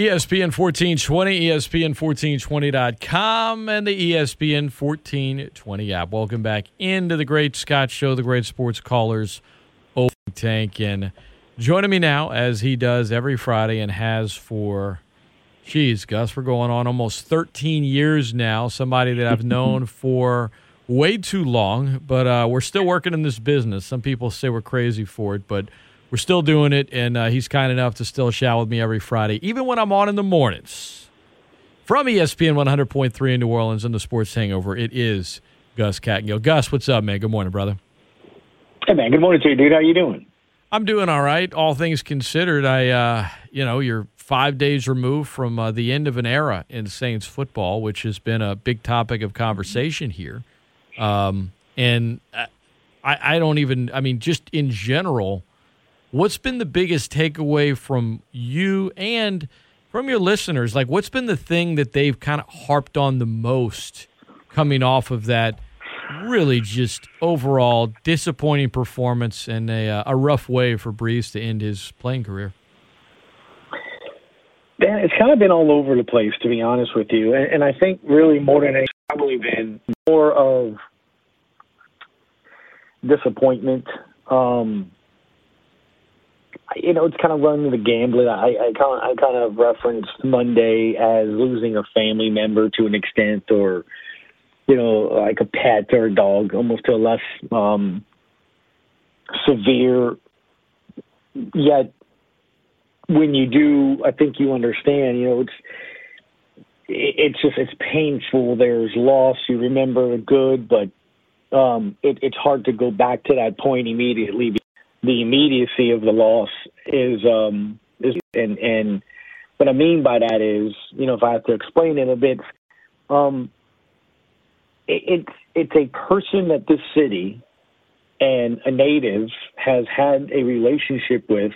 ESPN 1420, ESPN1420.com, and the ESPN 1420 app. Welcome back into the Great Scott Show, the great sports callers, Open Tank. And joining me now, as he does every Friday and has for, geez, Gus, we're going on almost 13 years now. Somebody that I've known for way too long, but uh, we're still working in this business. Some people say we're crazy for it, but we're still doing it, and uh, he's kind enough to still shout with me every Friday, even when I'm on in the mornings. From ESPN 100.3 in New Orleans and the Sports Hangover, it is Gus Kattengell. Gus, what's up, man? Good morning, brother. Hey, man. Good morning to you, dude. How you doing? I'm doing all right, all things considered. I, uh, you know, you're five days removed from uh, the end of an era in Saints football, which has been a big topic of conversation here. Um, and I, I don't even, I mean, just in general, what's been the biggest takeaway from you and from your listeners? Like, what's been the thing that they've kind of harped on the most coming off of that really just overall disappointing performance and a, uh, a rough way for Brees to end his playing career? Dan, it's kind of been all over the place, to be honest with you. And, and I think really more than it's probably been more of disappointment. Um, you know, it's kind of running the gambit. I, I kind of, I kind of referenced Monday as losing a family member to an extent, or you know, like a pet or a dog, almost to a less um, severe. Yet, when you do, I think you understand. You know, it's it's just it's painful. There's loss. You remember the good, but um, it, it's hard to go back to that point immediately the immediacy of the loss is um is and and what I mean by that is, you know, if I have to explain it a bit, um it, it's it's a person that this city and a native has had a relationship with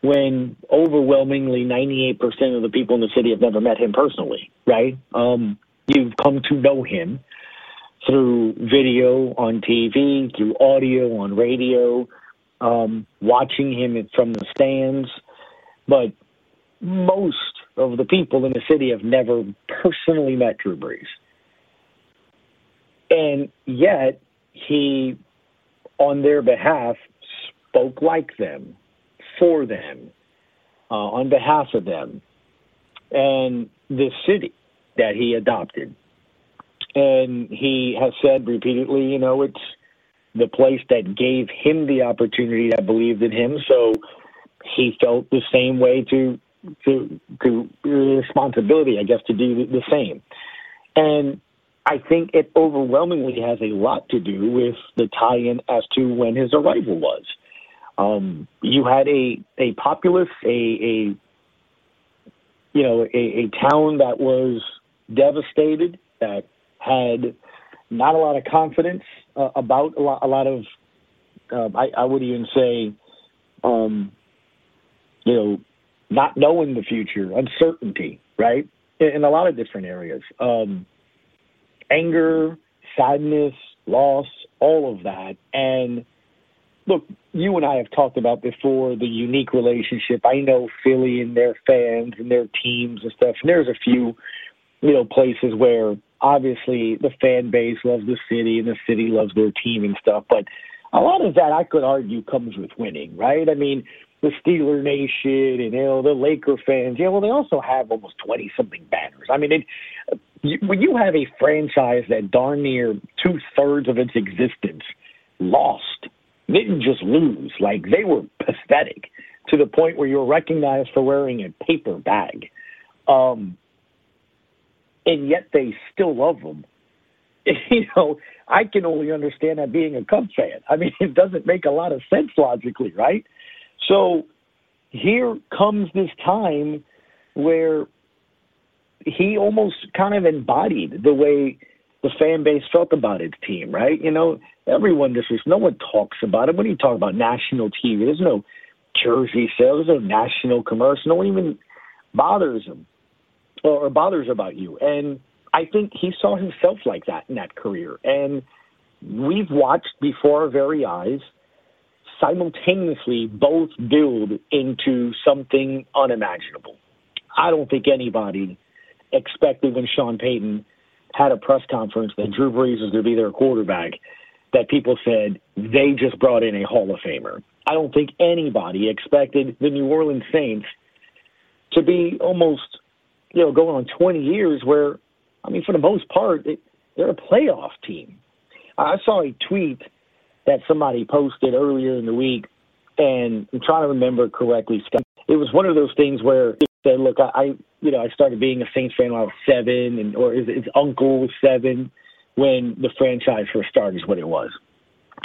when overwhelmingly 98% of the people in the city have never met him personally, right? Um, you've come to know him through video on TV, through audio on radio, um, watching him from the stands. But most of the people in the city have never personally met Drew Brees. And yet, he, on their behalf, spoke like them, for them, uh, on behalf of them, and this city that he adopted. And he has said repeatedly, you know, it's the place that gave him the opportunity that believed in him. So he felt the same way to to to responsibility, I guess, to do the same. And I think it overwhelmingly has a lot to do with the tie-in as to when his arrival was. Um, you had a a populace, a a you know a, a town that was devastated, that had not a lot of confidence uh, about a lot, a lot of, um, I, I would even say, um, you know, not knowing the future, uncertainty, right? In, in a lot of different areas. Um, anger, sadness, loss, all of that. And look, you and I have talked about before the unique relationship. I know Philly and their fans and their teams and stuff. And there's a few, you know, places where obviously the fan base loves the city and the city loves their team and stuff, but a lot of that I could argue comes with winning, right? I mean, the Steeler Nation and you know the Laker fans, yeah, well they also have almost twenty something banners. I mean, it, you, when you have a franchise that darn near two thirds of its existence lost, didn't just lose, like they were pathetic to the point where you're recognized for wearing a paper bag. Um, and yet they still love them. You know, I can only understand that being a Cubs fan. I mean, it doesn't make a lot of sense logically, right? So here comes this time where he almost kind of embodied the way the fan base felt about his team, right? You know, everyone this is no one talks about it. When you talk about national TV, there's no jersey sales, there's no national commercial, no one even bothers him or bothers about you. And I think he saw himself like that in that career. And we've watched before our very eyes simultaneously both build into something unimaginable. I don't think anybody expected when Sean Payton had a press conference that Drew Brees was going to be their quarterback that people said they just brought in a Hall of Famer. I don't think anybody expected the New Orleans Saints to be almost, you know, going on 20 years where, I mean, for the most part, it, they're a playoff team. I saw a tweet that somebody posted earlier in the week, and I'm trying to remember correctly. It was one of those things where it said, "Look, I, I you know, I started being a Saints fan when I was seven, and or his, his uncle was seven when the franchise first started, is what it was,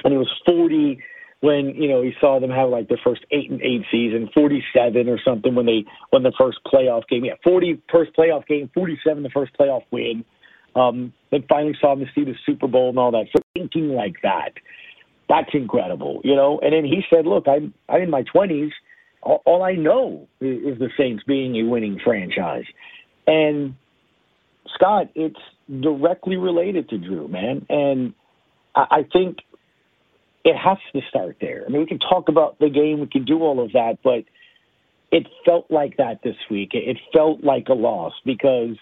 and it was 40 when you know he saw them have like their first eight and eight season, 47 or something when they won the first playoff game. Yeah, 40 first playoff game, 47 the first playoff win. Um, then finally saw him see the Super Bowl and all that. So thinking like that, that's incredible, you know. And then he said, "Look, I'm I'm in my 20s. All, all I know is, is the Saints being a winning franchise." And Scott, it's directly related to Drew, man. And I, I think it has to start there. I mean, we can talk about the game, we can do all of that, but it felt like that this week. It felt like a loss because,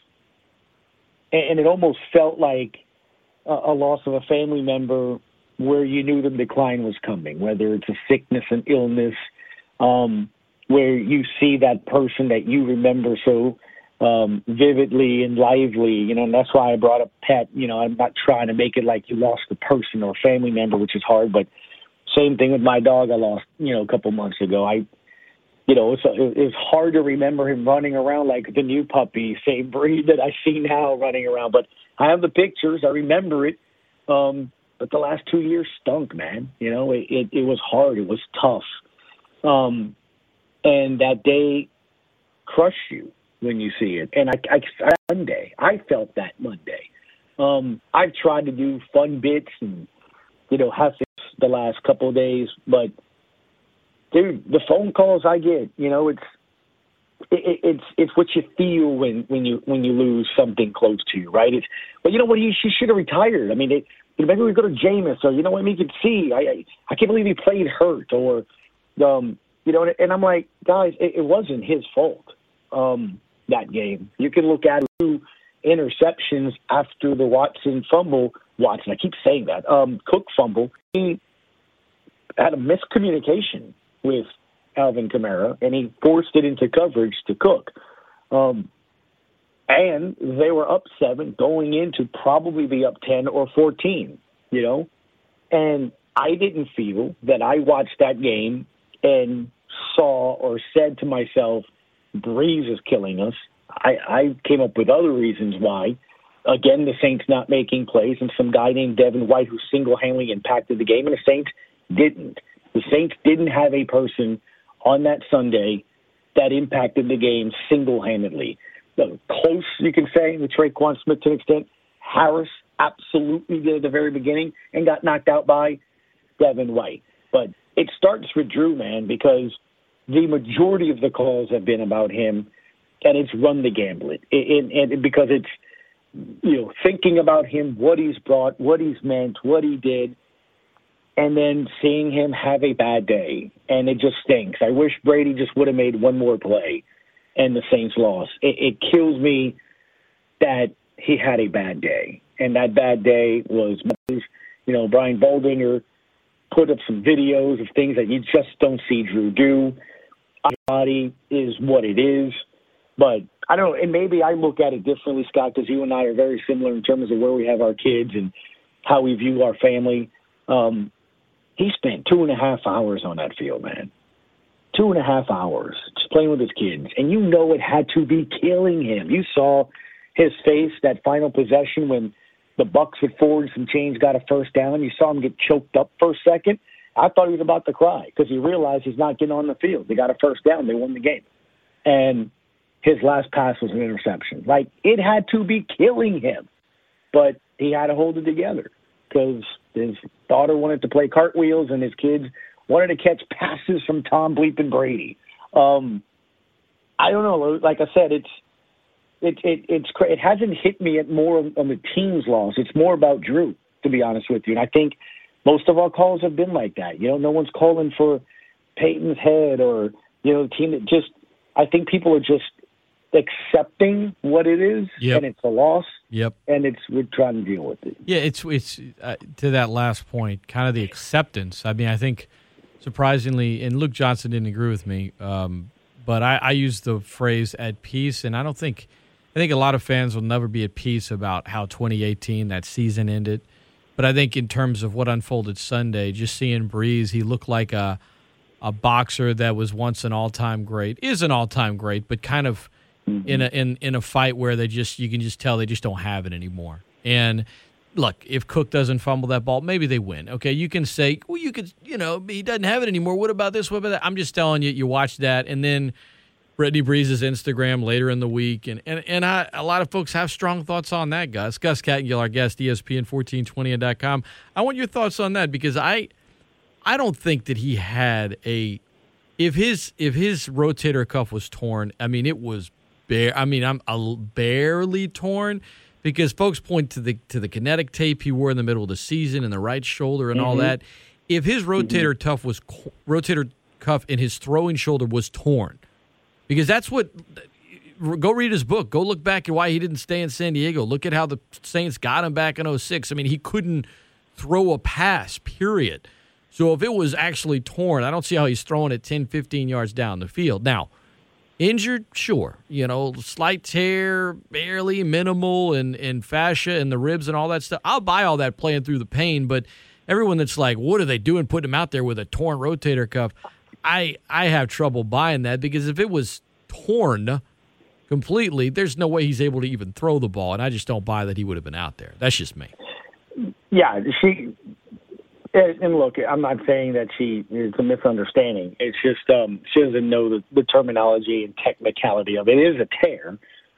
and it almost felt like a, loss of a family member where you knew the decline was coming, whether it's a sickness, an illness, um, where you see that person that you remember so um, vividly and lively, you know, and that's why I brought up pet. You know, I'm not trying to make it like you lost a person or a family member, which is hard, but same thing with my dog I lost, you know, a couple months ago. I, you know, it's, it's hard to remember him running around like the new puppy, same breed that I see now running around, but I have the pictures. I remember it. Um, but the last two years stunk, man. You know, it, it, it was hard. It was tough. Um, and that day crushed you when you see it. And I, I Monday, I felt that Monday. Um, I've tried to do fun bits and you know have the last couple of days, but dude, the phone calls I get, you know, it's it, it's it's what you feel when when you when you lose something close to you, right? It's well, you know what? He, she should have retired. I mean, it, you know, maybe we go to Jameis, or you know what? I mean, you could see. I, I I can't believe he played hurt, or um, you know, and I'm like, guys, it, it wasn't his fault. Um, that game, you can look at two interceptions after the Watson fumble. Watson, I keep saying that. Um, Cook fumble. He had a miscommunication with Alvin Kamara, and he forced it into coverage to Cook. Um, and they were up seven going into probably be up 10 or 14, you know? And I didn't feel that I watched that game and saw or said to myself, Brees is killing us. I, I came up with other reasons why. Again, the Saints not making plays, and some guy named Devin White who single handedly impacted the game, and the Saints didn't. The Saints didn't have a person on that Sunday that impacted the game single handedly close, you can say, with Tre'Quan Smith to an extent. Harris absolutely did at the very beginning and got knocked out by Devin White. But it starts with Drew, man, because the majority of the calls have been about him, and it's run the gambit. And, and because it's you know thinking about him, what he's brought, what he's meant, what he did, and then seeing him have a bad day, and it just stinks. I wish Brady just would have made one more play and the Saints lost. It, it kills me that he had a bad day, and that bad day was, you know, Brian Baldinger put up some videos of things that you just don't see Drew do. Body is what it is, but I don't. And maybe I look at it differently, Scott, because you and I are very similar in terms of where we have our kids and how we view our family. Um, he spent two and a half hours on that field, man two and a half hours just playing with his kids, and you know it had to be killing him. You saw his face that final possession when the Bucs had forward some change, got a first down. You saw him get choked up for a second. I thought he was about to cry because he realized he's not getting on the field. They got a first down. They won the game. And his last pass was an interception. Like, it had to be killing him. But he had to hold it together because his daughter wanted to play cartwheels and his kids wanted to catch passes from Tom Bleep and Brady. Um, I don't know. Like I said, it's it it it's it hasn't hit me at more on the team's loss. It's more about Drew, to be honest with you. And I think most of our calls have been like that. You know, no one's calling for Payton's head or you know the team that just. I think people are just accepting what it is, Yep. and it's a loss, Yep. and it's we're trying to deal with it. Yeah, it's it's uh, to that last point, kind of the acceptance. I mean, I think surprisingly, and Luke Johnson didn't agree with me, um, but I, I use the phrase "at peace," and I don't think I think a lot of fans will never be at peace about how 2018 that season ended. But I think in terms of what unfolded Sunday, just seeing Brees, he looked like a a boxer that was once an all time great, is an all time great, but kind of in mm-hmm. a in in a fight where they just you can just tell they just don't have it anymore. And look, if Cook doesn't fumble that ball, maybe they win. Okay, you can say, well, you could, you know, he doesn't have it anymore. What about this? What about that? I'm just telling you, you watch that, and then Brittany Brees's Instagram later in the week, and and and I, a lot of folks have strong thoughts on that. Gus Gus Kattengell, our guest, E ESPN 1420.com. I want your thoughts on that because I I don't think that he had a if his if his rotator cuff was torn. I mean, it was bare. I mean, I'm a, barely torn because folks point to the to the kinetic tape he wore in the middle of the season and the right shoulder and all mm-hmm. that. If his mm-hmm. rotator cuff was rotator cuff in his throwing shoulder was torn, because that's what. Go read his book. Go look back at why he didn't stay in San Diego. Look at how the Saints got him back in 06. I mean, he couldn't throw a pass, period. So if it was actually torn, I don't see how he's throwing it 10, 15 yards down the field. Now, injured, sure. You know, slight tear, barely minimal, and, and fascia and the ribs and all that stuff. I'll buy all that playing through the pain, but everyone that's like, what are they doing putting him out there with a torn rotator cuff? I I have trouble buying that because if it was torn completely, there's no way he's able to even throw the ball, and I just don't buy that he would have been out there. That's just me. Yeah, she. And look, I'm not saying that she it's a misunderstanding. It's just um, she doesn't know the, the terminology and technicality of it. It is a tear.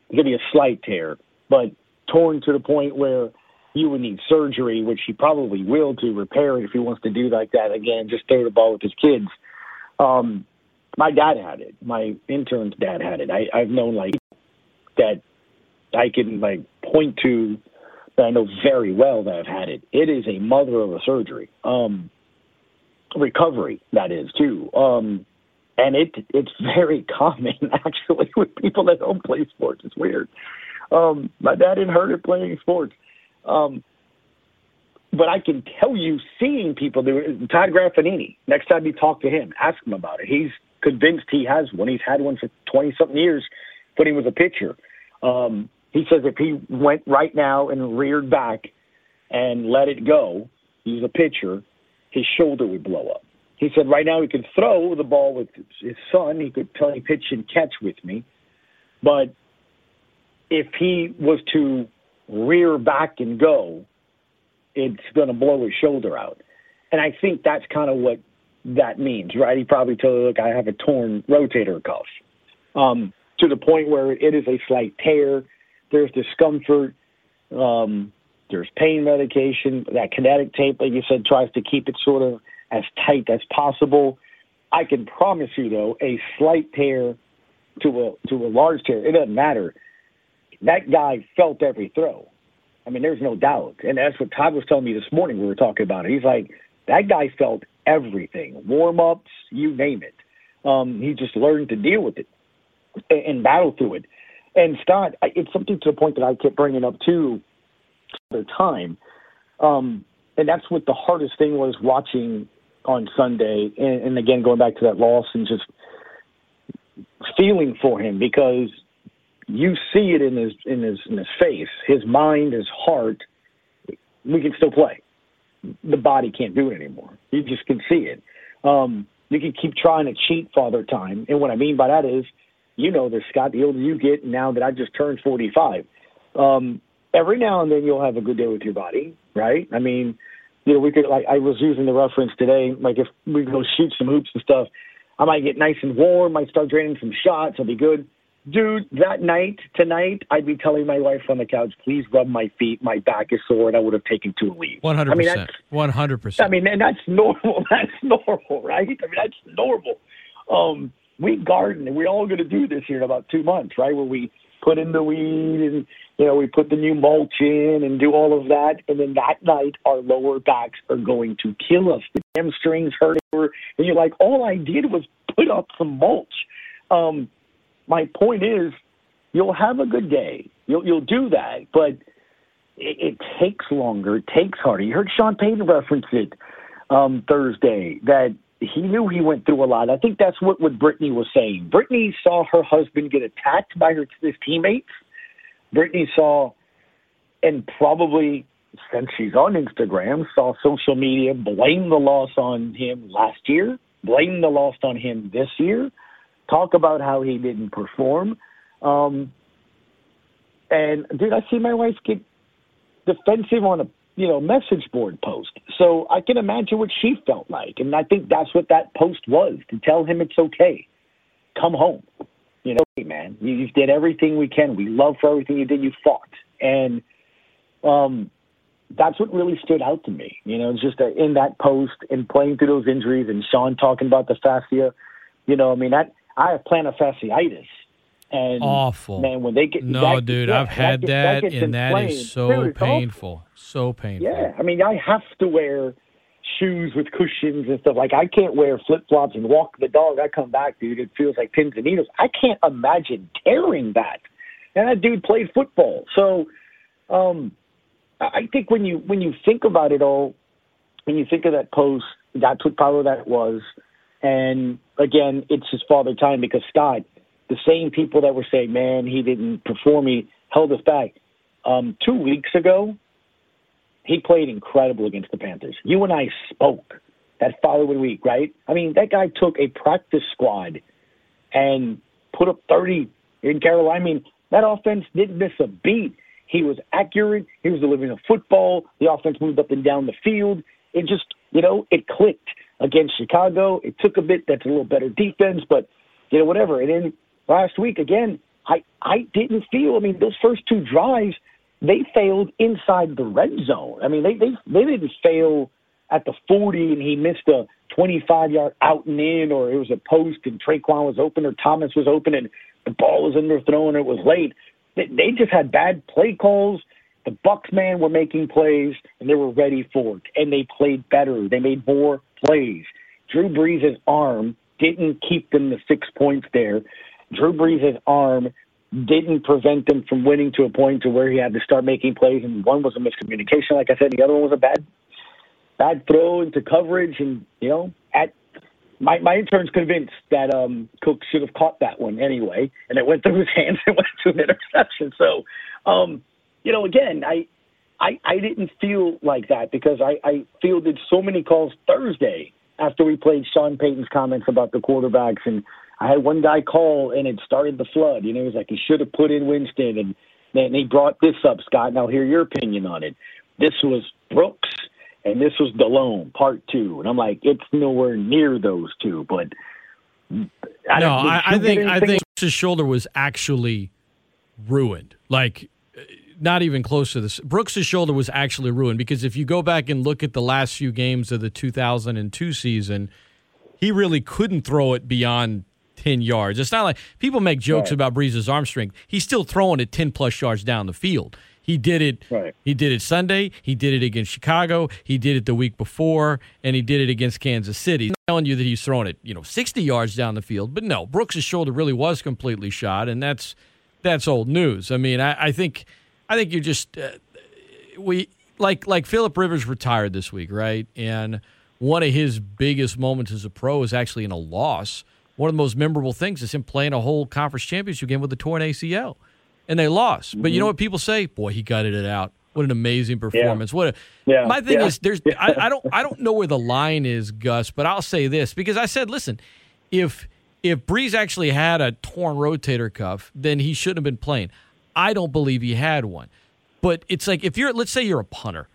It could be a slight tear, but torn to the point where you would need surgery, which he probably will to repair it if he wants to do like that again. Just throw the ball with his kids. Um, my dad had it. My intern's dad had it. I, I've known like that. I can like point to that I know very well that I've had it. It is a mother of a surgery. Um, recovery that is too. Um, and it it's very common actually with people that don't play sports. It's weird. Um, my dad didn't hurt it playing sports. Um, but I can tell you, seeing people do it. Todd Graffagnini. Next time you talk to him, ask him about it. He's convinced he has one. He's had one for twenty something years, when he was a pitcher. Um, he says if he went right now and reared back and let it go, he's a pitcher, his shoulder would blow up. He said right now he could throw the ball with his son. He could play pitch and catch with me, but if he was to rear back and go, it's going to blow his shoulder out. And I think that's kind of what that means, right? He probably told her, look, I have a torn rotator cuff um, to the point where it is a slight tear. There's discomfort. Um, there's pain medication. That kinetic tape, like you said, tries to keep it sort of as tight as possible. I can promise you, though, a slight tear to a to a large tear, it doesn't matter. That guy felt every throw. I mean, there's no doubt. And that's what Todd was telling me this morning. We were talking about it. He's like, that guy felt everything, warm ups, you name it. Um, he just learned to deal with it and, and battle through it. And Scott, it's something to the point that I kept bringing up too, the time. Um, and that's what the hardest thing was watching on Sunday. And, and again, going back to that loss and just feeling for him because you see it in his in his in his face, his mind, his heart. We can still play. The body can't do it anymore. You just can see it. Um, you can keep trying to cheat father time, and what I mean by that is, you know, this Scott. The older you get, now that I just turned forty-five, um, every now and then you'll have a good day with your body, right? I mean, you know, we could like I was using the reference today, like if we go shoot some hoops and stuff, I might get nice and warm, might start draining some shots, I'll be good. Dude, that night, tonight, I'd be telling my wife on the couch, please rub my feet, my back is sore, and I would have taken two leaves. One hundred I mean, percent. that's One hundred I mean, and that's normal. That's normal, right? I mean, that's normal. Um, we garden, and we're all going to do this here in about two months, right? Where we put in the weed and you know we put the new mulch in and do all of that, and then that night our lower backs are going to kill us. The hamstrings hurt, and you're like, all I did was put up some mulch. Um, my point is, you'll have a good day. You'll you'll do that, but it, it takes longer. It takes harder. You heard Sean Payton reference it um, Thursday that he knew he went through a lot. I think that's what what Brittany was saying. Brittany saw her husband get attacked by her his teammates. Brittany saw, and probably since she's on Instagram, saw social media blame the loss on him last year, blame the loss on him this year, talk about how he didn't perform. Um, and dude, I see my wife get defensive on a you know message board post. So I can imagine what she felt like, and I think that's what that post was to tell him it's okay, come home. You know, hey man, you, you did everything we can. We love for everything you did. You fought, and um, that's what really stood out to me. You know, just uh, in that post and playing through those injuries, and Sean talking about the fascia. You know, I mean that I have plantar fasciitis and awful. Man, when they get no, that, dude, yeah, I've had that, that, and that is so Dude, painful, so painful. Yeah, I mean, I have to wear shoes with cushions and stuff. Like I can't wear flip flops and walk the dog. I come back, dude. It feels like pins and needles. I can't imagine tearing that. And that dude played football, so um, I think when you when you think about it all, when you think of that post, that's what probably that was. And again, it's his father time because Scott the same people that were saying, man, he didn't perform, he held us back. Um, two weeks ago, he played incredible against the Panthers. You and I spoke that following week, right? I mean, that guy took a practice squad and put up 30 in Carolina. I mean, that offense didn't miss a beat. He was accurate. He was delivering a football. The offense moved up and down the field. It just, you know, it clicked against Chicago. It took a bit. That's a little better defense, but, you know, whatever. And then last week again, I I didn't feel. I mean, those first two drives, they failed inside the red zone. I mean, they they they didn't fail at the 40 and he missed a 25 yard out and in, or it was a post and Tre'Quan was open or Thomas was open and the ball was underthrown and it was late. They, they just had bad play calls. The Bucs man were making plays and they were ready for it, and they played better. They made more plays. Drew Brees' arm didn't keep them the six points there. Drew Brees' arm didn't prevent them from winning to a point to where he had to start making plays. And one was a miscommunication, like I said. The other one was a bad, bad throw into coverage. And you know, at my my intern's convinced that um, Cook should have caught that one anyway, and it went through his hands and went to an interception. So, um, you know, again, I. I, I didn't feel like that because I, I fielded so many calls Thursday after we played Sean Payton's comments about the quarterbacks and I had one guy call and it started the flood. You know, he was like, he should have put in Winston. And then he brought this up, Scott. Now, hear your opinion on it. This was Brooks and this was Delhomme, part two. And I'm like, it's nowhere near those two. But I no, I, I think I think his shoulder was actually ruined. Like, not even close to this. Brooks' shoulder was actually ruined because if you go back and look at the last few games of the 2002 season, he really couldn't throw it beyond 10 yards. It's not like people make jokes right. about Brees's arm strength. He's still throwing it 10 plus yards down the field. He did it. Right. He did it Sunday. He did it against Chicago. He did it the week before, and he did it against Kansas City. I'm telling you that he's throwing it, you know, 60 yards down the field. But no, Brooks' shoulder really was completely shot, and that's that's old news. I mean, I, I think I think you just uh, we like like Philip Rivers retired this week, right? And one of his biggest moments as a pro is actually in a loss one of the most memorable things is him playing a whole conference championship game with a torn ACL, and they lost. Mm-hmm. But you know mm-hmm. what people say? Boy, he gutted it out. What an amazing performance! Yeah. What a, yeah. my thing yeah. is, there's I, I don't I don't know where the line is, Gus, but I'll say this because I said, listen, if if Brees actually had a torn rotator cuff, then he shouldn't have been playing. I don't believe he had one. But it's like if you're let's say you're a punter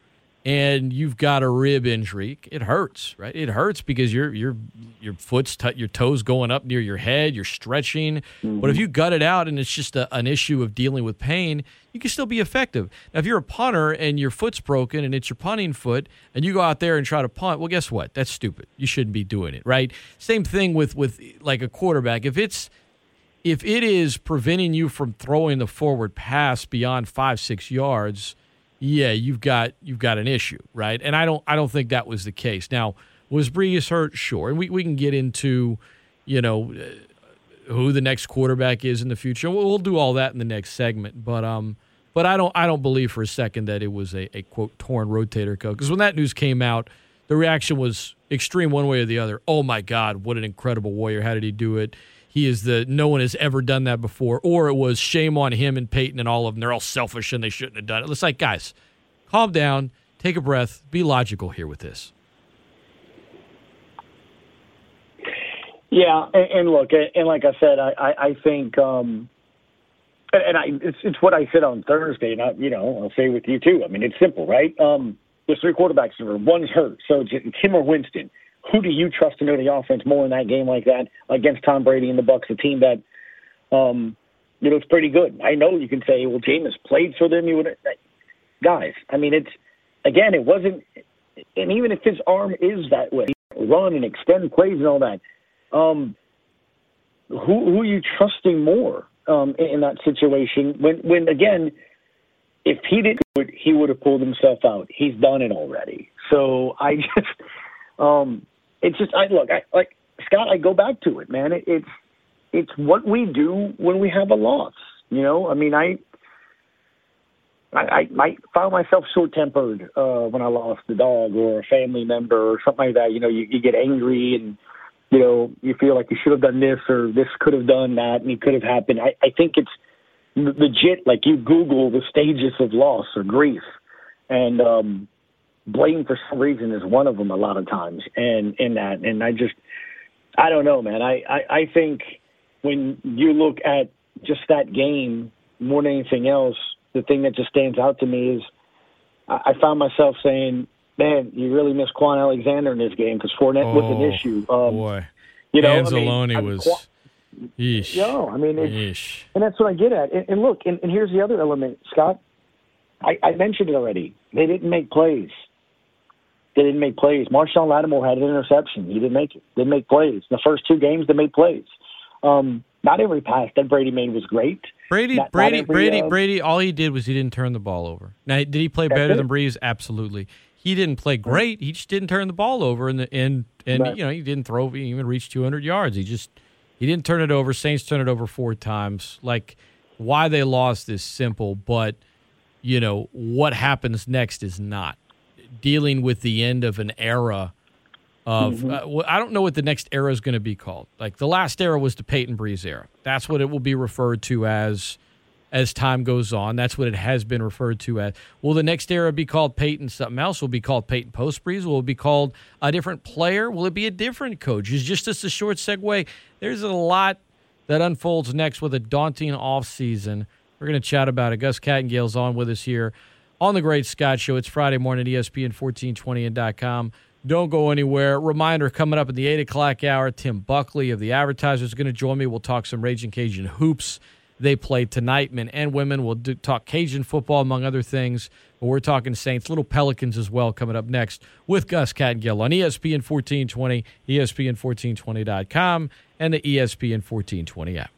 and you've got a rib injury, it hurts, right? It hurts because your your your foot's t- your toes going up near your head, you're stretching. Mm-hmm. But if you gut it out and it's just a, an issue of dealing with pain, you can still be effective. Now, if you're a punter and your foot's broken and it's your punting foot, and you go out there and try to punt, well, guess what? That's stupid. You shouldn't be doing it, right? Same thing with with like a quarterback. If it's if it is preventing you from throwing the forward pass beyond five six yards yeah, you've got you've got an issue, right? And I don't I don't think that was the case. Now, was Brees hurt? Sure, and we, we can get into, you know, who the next quarterback is in the future. We'll, we'll, do all that in the next segment. But um, but I don't I don't believe for a second that it was a, a quote torn rotator cuff because when that news came out, the reaction was extreme one way or the other. Oh my God, what an incredible warrior! How did he do it? He is the no one has ever done that before. Or it was shame on him and Payton and all of them. They're all selfish and they shouldn't have done it. It's like guys, calm down, take a breath, be logical here with this. Yeah, and, and look, and like I said, I, I, I think, um, and I, it's, it's what I said on Thursday, and I, you know, I'll say with you too. I mean, it's simple, right? Um, there's three quarterbacks, one's hurt, so it's Tim or Winston. Who do you trust to know the offense more in that game like that against Tom Brady and the Bucs, a team that, um, you know, it's pretty good. I know you can say, well, Jameis played for them. You would, guys. I mean, it's again, it wasn't, and even if his arm is that way, run and extend plays and all that um, who, who are you trusting more um, in, in that situation? When, when again, if he didn't he would have pulled himself out. He's done it already. So I just, um, it's just, I look, I like Scott. I go back to it, man. It, it's, it's what we do when we have a loss. You know, I mean, I, I, I, I found myself short tempered uh, when I lost a dog or a family member or something like that. You know, you, you get angry and you know, you feel like you should have done this or this could have done that and it could have happened. I, I think it's legit. Like you Google the stages of loss or grief, and um, blame for some reason is one of them a lot of times. And in that, and I just, I don't know, man. I, I, I think when you look at just that game more than anything else, the thing that just stands out to me is I, I found myself saying, man, you really miss Kwon Alexander in this game because Fournette oh, was an oh, issue. Um, boy, you know, Anzalone I mean, was. Yeesh. No, I mean, it's, and that's what I get at. And, and look, and, and, here's the other element, Scott. I, I, mentioned it already. They didn't make plays. They didn't make plays. Marshon Lattimore had an interception. He didn't make it. Didn't make plays. The first two games, they made plays. Um, not every pass that Brady made was great. Brady, not, Brady, not every, Brady, uh, Brady. All he did was he didn't turn the ball over. Now, did he play better it. than Brees? Absolutely he didn't play great. He just didn't turn the ball over, and and and right. you know he didn't throw he even reach 200 yards. He just he didn't turn it over. Saints turned it over four times. Like why they lost is simple, but you know what happens next is not dealing with the end of an era. Of mm-hmm. uh, I don't know what the next era is going to be called. Like the last era was the Payton Brees era. That's what it will be referred to as as time goes on. That's what it has been referred to as. Will the next era be called Payton something else? Will it be called Payton Post Brees? Will it be called a different player? Will it be a different coach? It's just as a short segue. There's a lot that unfolds next with a daunting offseason. We're going to chat about it. Gus Kattengell's on with us here on the Great Scott Show. It's Friday morning, ESPN 1420 and .com. Don't go anywhere. Reminder coming up at the 8 o'clock hour, Tim Buckley of the Advertiser is going to join me. We'll talk some Raging Cajun hoops they play tonight. Men and women. We'll do, talk Cajun football, among other things. But we're talking Saints, Little Pelicans as well, coming up next with Gus Kattengell on ESPN 1420, ESPN1420.com, and the ESPN 1420 app.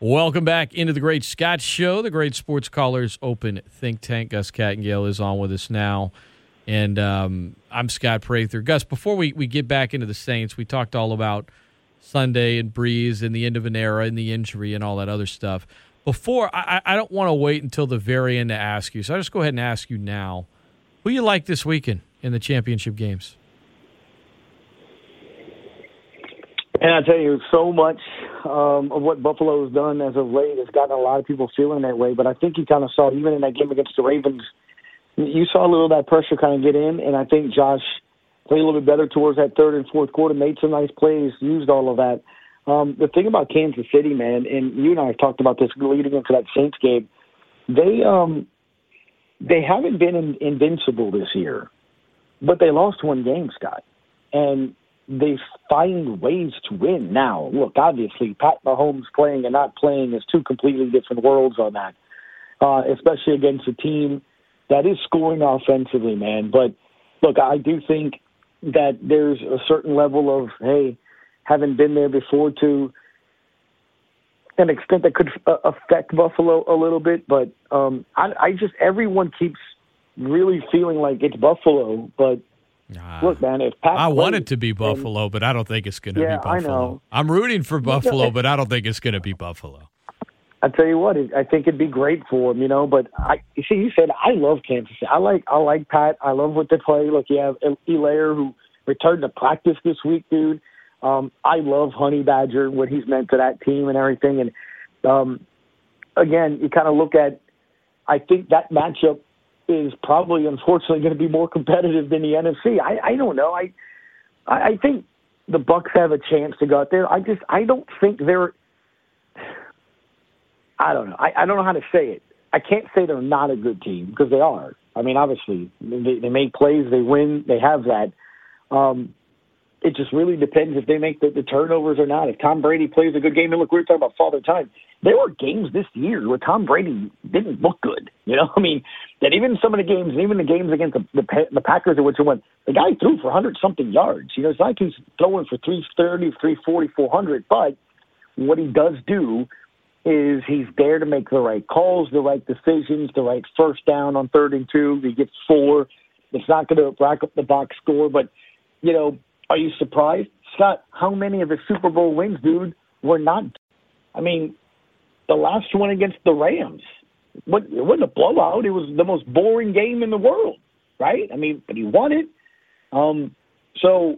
Welcome back into the Great Scott Show, the Great Sports Callers Open Think Tank. Gus Kattengell is on with us now. And um, I'm Scott Prather. Gus, before we, we get back into the Saints, we talked all about Sunday and Brees and the end of an era and the injury and all that other stuff. Before, I, I don't want to wait until the very end to ask you. So I'll just go ahead and ask you now who you like this weekend in the championship games? And I tell you, so much um, of what Buffalo has done as of late has gotten a lot of people feeling that way. But I think you kind of saw even in that game against the Ravens – you saw a little of that pressure kind of get in, and I think Josh played a little bit better towards that third and fourth quarter, made some nice plays, used all of that. Um, the thing about Kansas City, man, and you and I have talked about this leading into that Saints game. They um, they haven't been in, invincible this year, but they lost one game, Scott, and they find ways to win. Now, look, obviously, Pat Mahomes playing and not playing is two completely different worlds on that, uh, especially against a team that is scoring offensively, man. But look, I do think that there's a certain level of hey, having been there before to an extent that could uh, affect Buffalo a little bit. But um, I, I just everyone keeps really feeling like it's Buffalo, but Look, man, if Pat I want it to be and- Buffalo, but I don't think it's going to Yeah, be I Buffalo. know. I'm rooting for Buffalo, but I don't think it's going to be Buffalo. I tell you what, it, I think it'd be great for him, you know. But I, you see, you said I love Kansas City. I like, I like Pat. I love what they play. Look, you have Helaire who returned to practice this week, dude. Um, I love Honey Badger, what he's meant to that team and everything. And um, again, you kind of look at. I think that matchup is probably, unfortunately, going to be more competitive than the NFC. I, I don't know. I, I think the Bucs have a chance to go out there. I just, I don't think they're. I don't know. I, I don't know how to say it. I can't say they're not a good team because they are. I mean, obviously, they, they make plays, they win, they have that. Um, it just really depends if they make the, the turnovers or not. If Tom Brady plays a good game, and look, we were talking about Father Time. There were games this year where Tom Brady didn't look good. You know, I mean, that even some of the games, even the games against the the, the Packers, which won, the guy threw for hundred something yards. You know, it's like he's throwing for three thirty, three forty, four hundred. But what he does do is he's there to make the right calls, the right decisions, the right first down on third and two. He gets four. It's not going to rack up the box score, but you know, are you surprised, Scott? How many of the Super Bowl wins, dude, were not? I mean, the last one against the Rams, what it wasn't a blowout. It was the most boring game in the world, right? I mean, but he won it. Um, so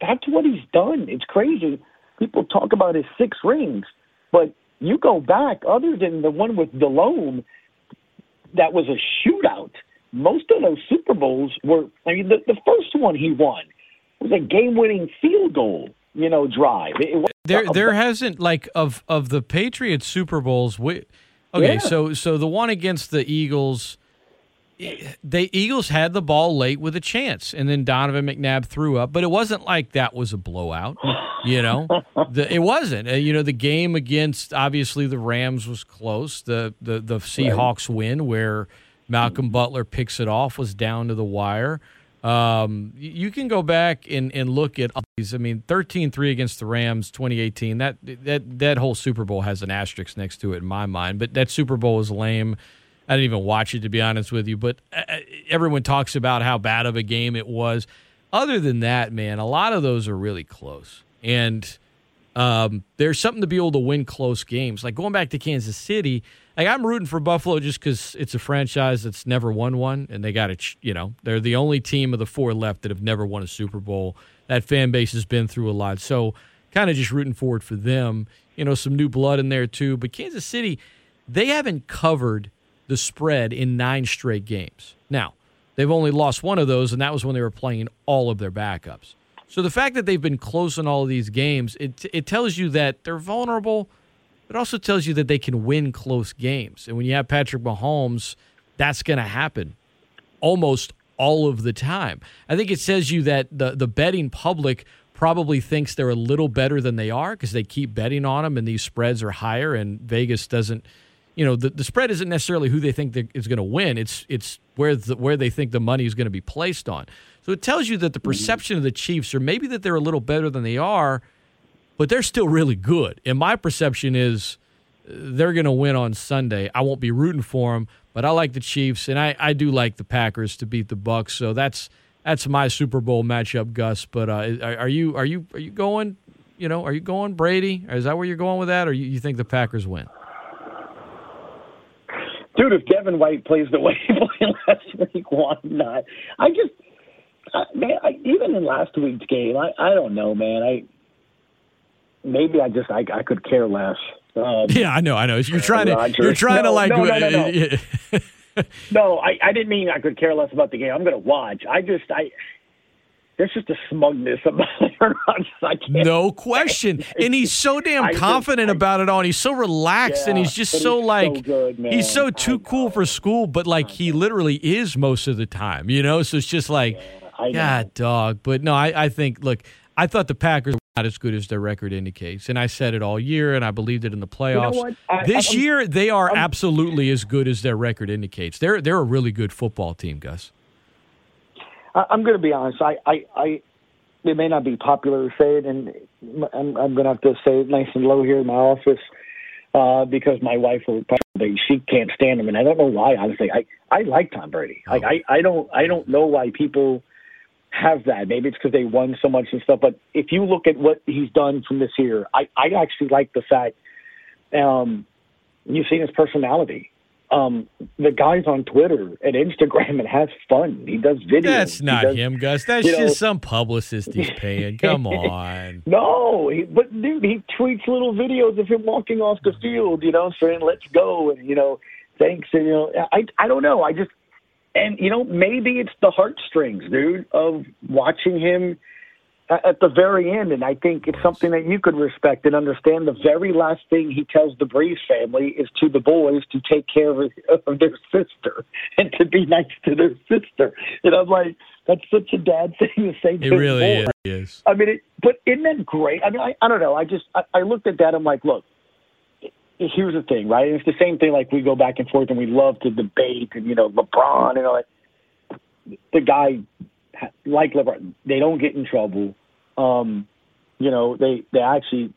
that's what he's done. It's crazy. People talk about his six rings, but you go back, other than the one with Delhomme, that was a shootout. Most of those Super Bowls were. I mean, the, the first one he won was a game-winning field goal, you know, drive. It, it was There, there hasn't like of of the Patriots Super Bowls. We, okay, Yeah. so so the one against the Eagles, eh, the Eagles had the ball late with a chance, and then Donovan McNabb threw up, but it wasn't like that was a blowout. You know, the, it wasn't. You know, the game against obviously the Rams was close. The the the Seahawks win where Malcolm Butler picks it off was down to the wire. Um, you can go back and, and look at these. I mean, 13-3 against the Rams, 2018. That that that whole Super Bowl has an asterisk next to it in my mind. But that Super Bowl was lame. I didn't even watch it to be honest with you. But uh, everyone talks about how bad of a game it was. Other than that, man, a lot of those are really close. And um, there's something to be able to win close games. Like going back to Kansas City, like I'm rooting for Buffalo just because it's a franchise that's never won one, and they got to, you know, they're the only team of the four left that have never won a Super Bowl. That fan base has been through a lot, so kind of just rooting forward for them. You know, some new blood in there too. But Kansas City, they haven't covered the spread in nine straight games. Now, they've only lost one of those, and that was when they were playing all of their backups. So the fact that they've been close in all of these games, it it tells you that they're vulnerable. It also tells you that they can win close games. And when you have Patrick Mahomes, that's going to happen almost all of the time. I think it says you that the the betting public probably thinks they're a little better than they are because they keep betting on them and these spreads are higher and Vegas doesn't you know the, the spread isn't necessarily who they think is going to win it's it's where the, where they think the money is going to be placed on so it tells you that the perception of the chiefs or maybe that they're a little better than they are but they're still really good and my perception is uh, they're going to win on sunday i won't be rooting for them but i like the chiefs and i, I do like the packers to beat the bucs so that's that's my super bowl matchup gus but uh, are, you are you are you going you know are you going brady is that where you're going with that or you, you think the packers win dude, if Devin White plays the way he played last week, why not? I just, uh, man, I, even in last week's game, I, I don't know, man. I maybe I just I, I could care less. Um, Yeah, I know, I know. You're trying to, you're trying to like. no, no, no, no. no, I, I didn't mean I could care less about the game. I'm going to watch. I just I. There's just a smugness about Aaron Rodgers. No question, and he's so damn I just- confident I- about it all. And he's so relaxed, and he's just so he's so like good, man. he's so too cool for school. But like he literally is most of the time, you know. So it's just like, yeah. God, dog. But no, I, I think look, I thought the Packers not as good as their record indicates, and I said it all year, and I believed it in the playoffs. what? I- this I'm- year, they are absolutely as good as their record indicates. They're they're a really good football team, Gus. I, I'm going to be honest. I, I, I, it may not be popular to say it, and I'm, I'm going to have to say it nice and low here in my office uh, because my wife will probably she can't stand him, and I don't know why. Honestly, I, I like Tom Brady. Like I, I don't, I don't know why people have that. Maybe it's because they won so much and stuff. But if you look at what he's done from this year, I, I actually like the fact um, you've seen his personality. Um, the guy's on Twitter and Instagram and has fun. He does videos. That's not does, him, Gus. That's just know, some publicist he's paying. Come on. no, he, but dude, he tweets little videos of him walking off the field, you know, saying "Let's go" and you know, thanks, and you know, I I don't know. I just and you know, maybe it's the heartstrings, dude, of watching him at the very end, and I think it's something that you could respect and understand. The very last thing he tells the Brees family is to the boys to take care of, of their sister and to be nice to their sister. And I'm like, that's such a dad thing to say. To it really is. I mean, it, but isn't that great? I mean, I, I don't know. I just I, I looked at that. I'm like, look, here's the thing, right? It's the same thing. Like we go back and forth, and we love to debate, and you know, LeBron and all that. The guy like LeBron, they don't get in trouble. Um, you know, they they actually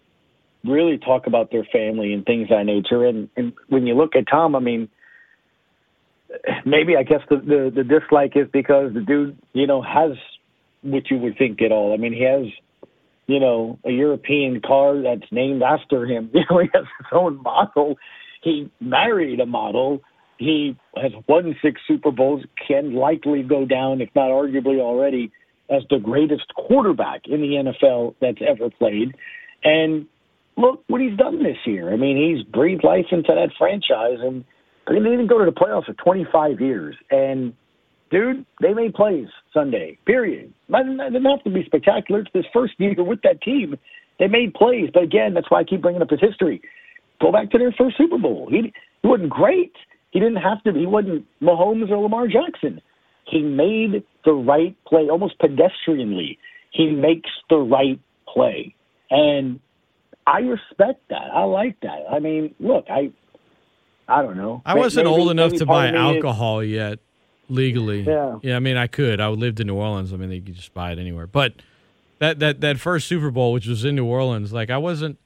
really talk about their family and things of that nature. And and when you look at Tom, I mean, maybe I guess the the, the dislike is because the dude, you know, has what you would think at all. I mean, he has, you know, a European car that's named after him. You know, he has his own model. He married a model. He has won six Super Bowls, can likely go down, if not arguably already, as the greatest quarterback in the NFL that's ever played. And look what he's done this year. I mean, he's breathed life into that franchise, and they didn't go to the playoffs for 25 years. And dude, they made plays Sunday. Period. It didn't have to be spectacular. It's his first year with that team. They made plays, but again, that's why I keep bringing up his history. Go back to their first Super Bowl. He, he wasn't great, he didn't have to. He wasn't Mahomes or Lamar Jackson. He made the right play, almost pedestrianly. He makes the right play, and I respect that. I like that. I mean, look, I, I don't know. I wasn't maybe, old enough to buy alcohol is, yet legally. Yeah. Yeah. I mean, I could. I lived in New Orleans. I mean, you could just buy it anywhere. But that that that first Super Bowl, which was in New Orleans, like I wasn't.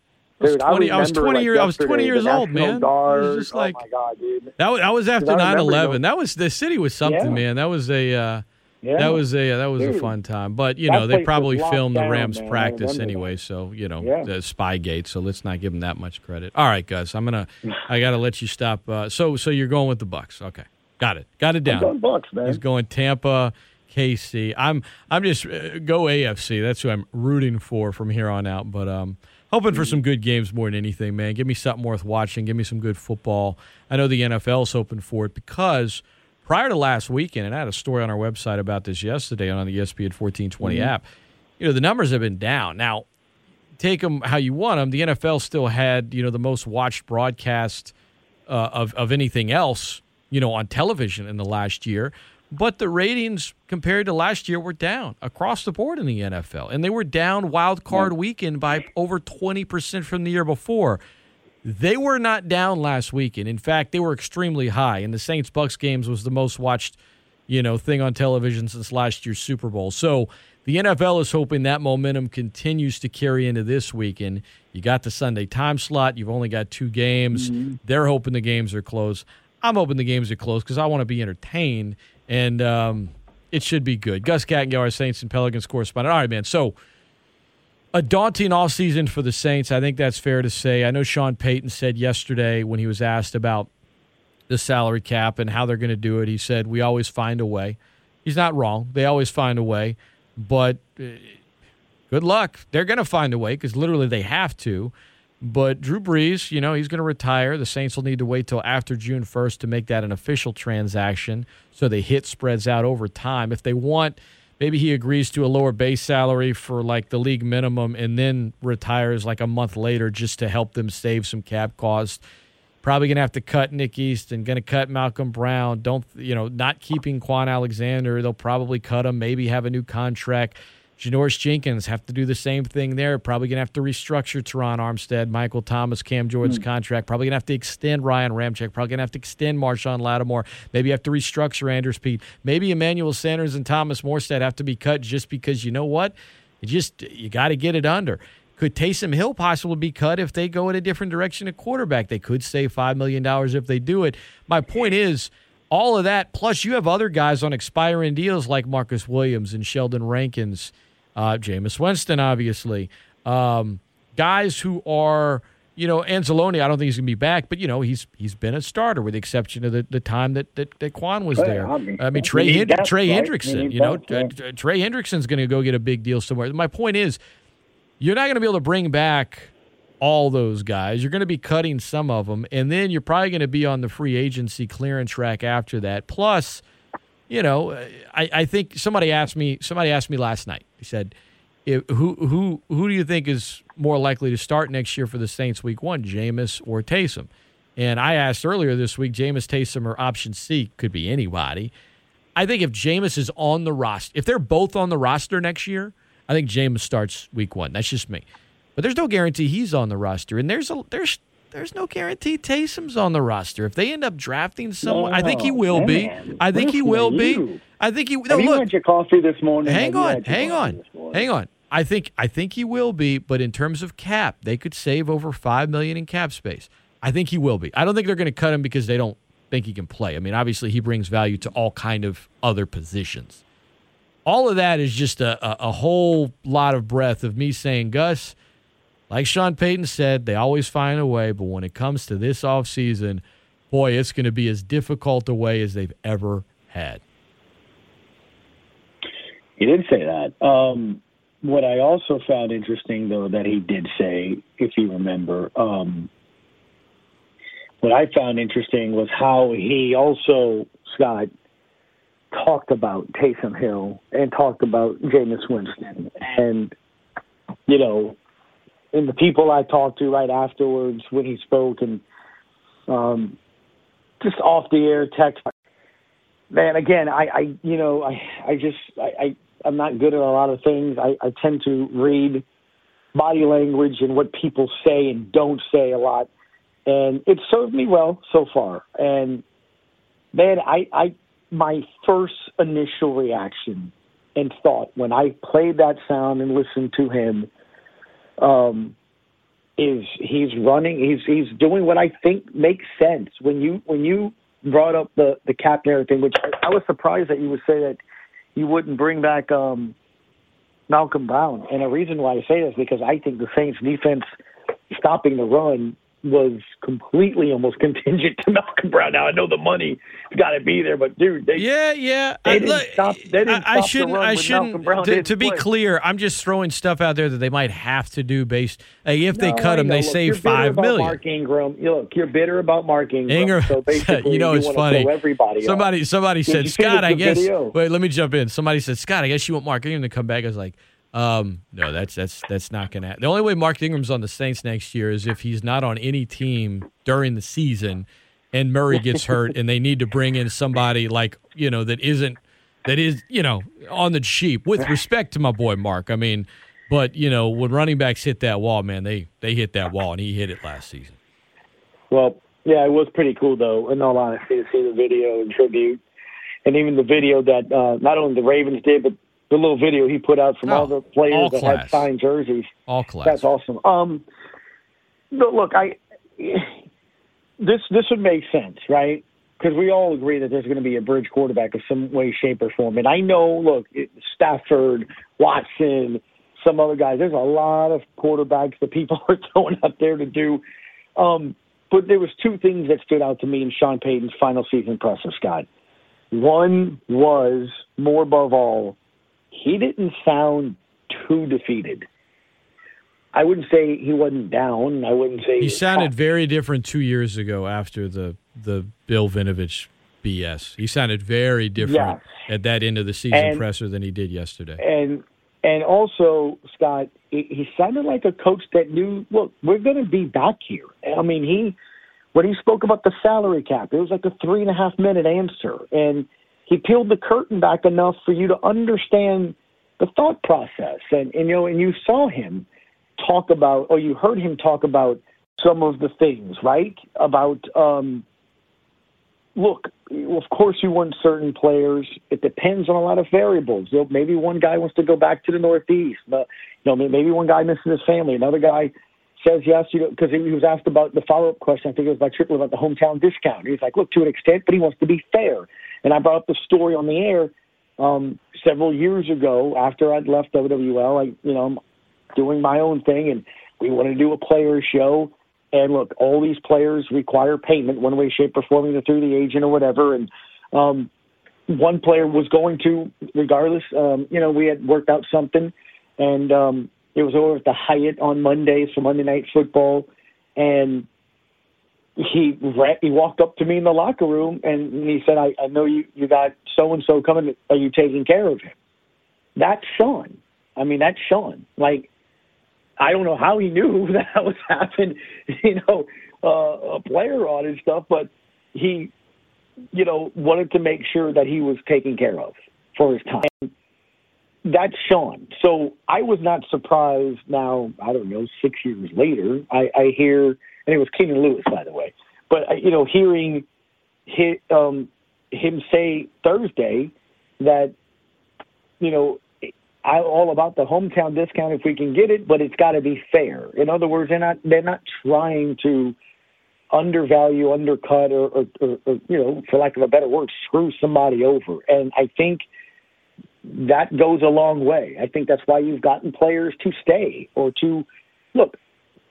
Dude, I was 20, I, I was 20 like years I was 20 years old, man. Guard. was just like, oh my god, dude. That was, that was after 9/11. That was the city was something, yeah. man. That was a uh, yeah. that was a that was dude. a fun time. But you know, they probably filmed down, the Rams man. practice anyway, so you know, yeah. the Spygate. So let's not give them that much credit. All right, Gus, I'm gonna I gotta let you stop. Uh, so so you're going with the Bucs? Okay, got it, got it down. I'm going Bucs, man. He's going Tampa. KC. I'm I'm just uh, go AFC. That's who I'm rooting for from here on out. But um, hoping for some good games more than anything, man. Give me something worth watching. Give me some good football. I know the NFL's hoping for it because prior to last weekend, and I had a story on our website about this yesterday on the ESPN 1420 Mm-hmm. app. You know the numbers have been down. Now, take them how you want them. The NFL still had you know the most watched broadcast uh, of of anything else you know on television in the last year. But the ratings compared to last year were down across the board in the NFL. And they were down wild card weekend by over 20% from the year before. They were not down last weekend. In fact, they were extremely high. And the Saints Bucs games was the most watched, you know, thing on television since last year's Super Bowl. So the NFL is hoping that momentum continues to carry into this weekend. You got the Sunday time slot. You've only got two games. Mm-hmm. They're hoping the games are close. I'm hoping the games are close because I want to be entertained and um, it should be good. Gus Kattengell, our Saints and Pelicans correspondent. All right, man. So a daunting off season for the Saints. I think that's fair to say. I know Sean Payton said yesterday when he was asked about the salary cap and how they're going to do it, he said, We always find a way. He's not wrong. They always find a way. But uh, good luck. They're going to find a way because literally they have to. But Drew Brees, you know, he's going to retire. The Saints will need to wait till after June 1st to make that an official transaction so the hit spreads out over time. If they want, maybe he agrees to a lower base salary for like the league minimum and then retires like a month later just to help them save some cap costs. Probably going to have to cut Nick Easton, going to cut Malcolm Brown. Don't, you know, not keeping Kwon Alexander. They'll probably cut him, maybe have a new contract. Janoris Jenkins have to do the same thing there. Probably going to have to restructure Terron Armstead, Michael Thomas, Cam Jordan's Mm. contract. Probably going to have to extend Ryan Ramczyk. Probably going to have to extend Marshon Lattimore. Maybe have to restructure Andrus Peat. Maybe Emmanuel Sanders and Thomas Morstead have to be cut just because you know what? You just you got to get it under. Could Taysom Hill possibly be cut if they go in a different direction at quarterback? They could save five million dollars if they do it. My point is, all of that. Plus, you have other guys on expiring deals like Marcus Williams and Sheldon Rankins, uh, Jameis Winston, obviously. Um, guys who are, you know, Anzalone, I don't think he's going to be back, but, you know, he's he's been a starter with the exception of the, the time that, that, that Kwon was there. I mean, I mean Trey, Hend- Trey right? Hendrickson, you know, yeah. Trey Hendrickson's going to go get a big deal somewhere. My point is, you're not going to be able to bring back all those guys. You're going to be cutting some of them, and then you're probably going to be on the free agency clearance track after that. Plus, you know, I, I think somebody asked me. Somebody asked me last night. He said, if, "Who who who do you think is more likely to start next year for the Saints Week One, Jameis or Taysom?" And I asked earlier this week, Jameis, Taysom, or option C could be anybody. I think if Jameis is on the roster, if they're both on the roster next year, I think Jameis starts Week One. That's just me. But there's no guarantee he's on the roster, and there's a there's there's no guarantee Taysom's on the roster. If they end up drafting someone, no, I think he will man. be. I think he will be. I think he. No, Have look, you had your coffee this morning? Hang on, hang on, hang on. I think I think he will be, but in terms of cap, they could save over five million in cap space. I think he will be. I don't think they're going to cut him because they don't think he can play. I mean, obviously he brings value to all kind of other positions. All of that is just a, a, a whole lot of breath of me saying, Gus, like Sean Payton said, they always find a way, but when it comes to this offseason, boy, it's going to be as difficult a way as they've ever had. He did say that. Um, what I also found interesting, though, that he did say, if you remember, um, what I found interesting was how he also, Scott, talked about Taysom Hill and talked about Jameis Winston. And, you know, and the people I talked to right afterwards when he spoke and um, just off the air text. Man, again, I, I you know, I, I just, I, I, I'm not good at a lot of things. I, I tend to read body language and what people say and don't say a lot, and it served me well so far. And man, I, I, my first initial reaction and thought when I played that sound and listened to him um, is he's running. He's he's doing what I think makes sense. When you when you brought up the the cap everything, which I, I was surprised that you would say that you wouldn't bring back um, Malcolm Brown. And the reason why I say this is because I think the Saints defense stopping the run was completely almost contingent to Malcolm Brown. Now I know the money's got to be there, but dude, they, yeah, yeah, they didn't look, stop. They didn't I, stop shouldn't. I shouldn't. To, to be clear, I'm just throwing stuff out there that they might have to do based. Hey, if they cut him, they look, save five million. Mark Ingram, you look, you're bitter about Mark Ingram. Ingram so basically, you know, you it's funny. Everybody, somebody, off. somebody Did said, Scott, I guess. Video? Wait, let me jump in. Somebody said, Scott, I guess you want Mark Ingram to come back. I was like. Um, no, that's that's that's not going to. happen. The only way Mark Ingram's on the Saints next year is if he's not on any team during the season, and Murray gets hurt, and they need to bring in somebody like you know that isn't that is you know on the cheap. With respect to my boy Mark, I mean, but you know when running backs hit that wall, man, they they hit that wall, and he hit it last season. Well, yeah, it was pretty cool though. In all honesty, to see the video and tribute, and even the video that uh, not only the Ravens did, but the little video he put out from oh, all the players all that class. had signed jerseys. All class. That's awesome. Um, but look, I this this would make sense, right? Because we all agree that there's going to be a bridge quarterback of some way, shape, or form. And I know, look, Stafford, Watson, some other guys. There's a lot of quarterbacks that people are throwing out there to do. Um, but there was two things that stood out to me in Sean Payton's final season presser, Scott. One was more above all he didn't sound too defeated. I wouldn't say he wasn't down. I wouldn't say he sounded very different two years ago after the the Bill Vinovich BS. He sounded very different at that end of the season and, presser than he did yesterday. And and also Scott, he sounded like a coach that knew. Look, we're going to be back here. I mean, he when he spoke about the salary cap, it was like a three and a half minute answer, and he peeled the curtain back enough for you to understand the thought process. And, and you know, and you saw him talk about, or you heard him talk about some of the things, right? About, um, look, of course you want certain players. It depends on a lot of variables. You know, maybe one guy wants to go back to the Northeast. But, you know, maybe one guy misses his family. Another guy says yes, you know, because he was asked about the follow up question. I think it was by Triple about the hometown discount. He's like, look, to an extent, but he wants to be fair. And I brought up the story on the air um, several years ago after I'd left WWL. I, you know, I'm doing my own thing, and we want to do a player show. And look, all these players require payment one way, shape, or form, either through the agent or whatever. And um, one player was going to, regardless. Um, you know, we had worked out something, and um, it was over at the Hyatt on Mondays for Monday Night Football, and he ran, he walked up to me in the locker room and he said, "I, I know you you got so and so coming. Are you taking care of him?" That's Sean. I mean, that's Sean. Like, I don't know how he knew that was happening. You know, uh, a player on and stuff, but he, you know, wanted to make sure that he was taken care of for his time. And that's Sean. So I was not surprised. Now I don't know. Six years later, I, I hear, and it was Keenan Lewis, by the way. But uh, you know, hearing his, um, him say Thursday that you know I'm all about the hometown discount if we can get it, but it's got to be fair. In other words, they're not they're not trying to undervalue, undercut, or, or, or, or you know, for lack of a better word, screw somebody over. And I think that goes a long way. I think that's why you've gotten players to stay or to look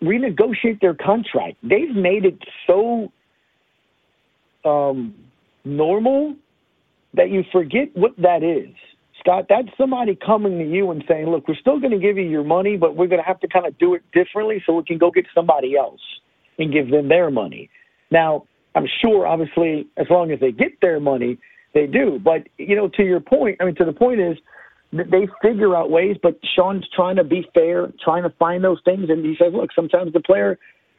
renegotiate their contract. They've made it so um, normal that you forget what that is. Scott, that's somebody coming to you and saying, "Look, we're still going to give you your money, but we're going to have to kind of do it differently so we can go get somebody else and give them their money." Now, I'm sure, obviously, as long as they get their money, they do. But you know, to your point, I mean, to the point is they figure out ways. But Sean's trying to be fair, trying to find those things, and he says, look, sometimes the player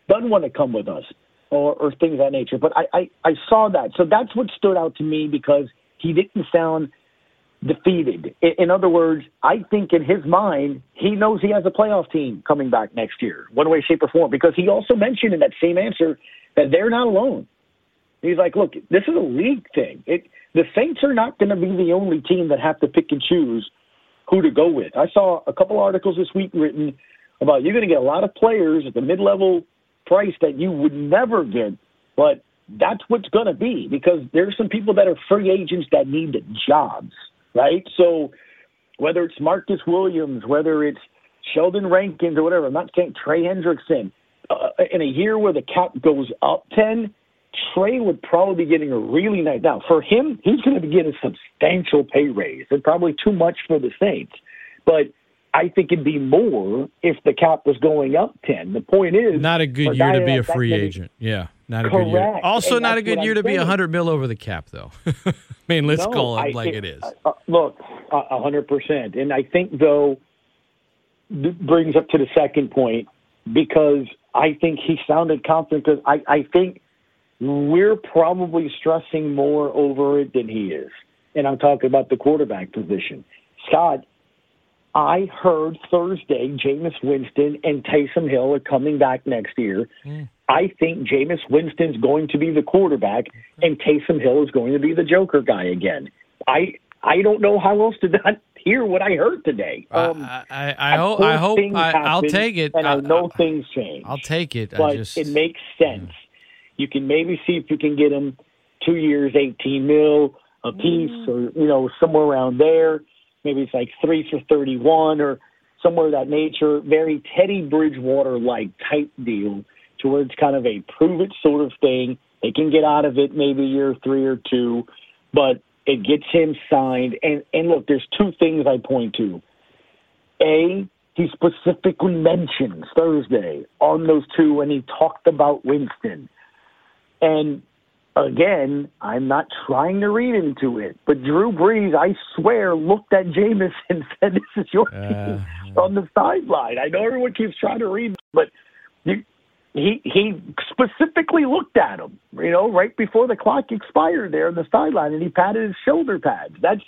doesn't want to come with us, or, or things of that nature. But I, I, I saw that, so that's what stood out to me because he didn't sound defeated. In, in other words, I think in his mind, he knows he has a playoff team coming back next year, one way, shape, or form. Because he also mentioned in that same answer that they're not alone. He's like, look, this is a league thing. It, the Saints are not going to be the only team that have to pick and choose who to go with. I saw a couple articles this week written about you're going to get a lot of players at the mid-level price that you would never get, but that's what's going to be because there's some people that are free agents that need jobs, right? So whether it's Marcus Williams, whether it's Sheldon Rankins or whatever, I'm not saying Trey Hendrickson, uh, in a year where the cap goes up 10, Trey would probably be getting a really nice. Now, for him, he's going to be getting a substantial pay raise, and probably too much for the Saints. But I think it'd be more if the cap was going up ten. The point is, not a good year to be a free agent. Yeah, not a correct. good year. Also, and not a good year I'm to be a hundred mil over the cap, though. I mean, let's No, call it I- like it is. Uh, look, a hundred percent, and I think though th- brings up to the second point because I think he sounded confident because I, I think we're probably stressing more over it than he is, and I'm talking about the quarterback position. Scott, I heard Thursday Jameis Winston and Taysom Hill are coming back next year. I think Jameis Winston's going to be the quarterback, and Taysom Hill is going to be the Joker guy again. I I don't know how else to not hear what I heard today. Um, I, I, I, hope. I hope. I, I'll take it. and I, know things change. I'll take it. But just it makes sense. You can maybe see if you can get him two years, eighteen mil a piece, Mm. or you know somewhere around there. Maybe it's like three for thirty-one, or somewhere of that nature. Very Teddy Bridgewater like type deal, to where it's kind of a prove it sort of thing. They can get out of it maybe year three or two, but it gets him signed. And and look, there's two things I point to. A, he specifically mentions Thursday on those two when he talked about Winston. And again, I'm not trying to read into it, but Drew Brees, I swear, looked at Jameis and said, "This is your Uh, team on the sideline." I know everyone keeps trying to read, but you, he he specifically looked at him, you know, right before the clock expired there on the sideline, and he patted his shoulder pads. That's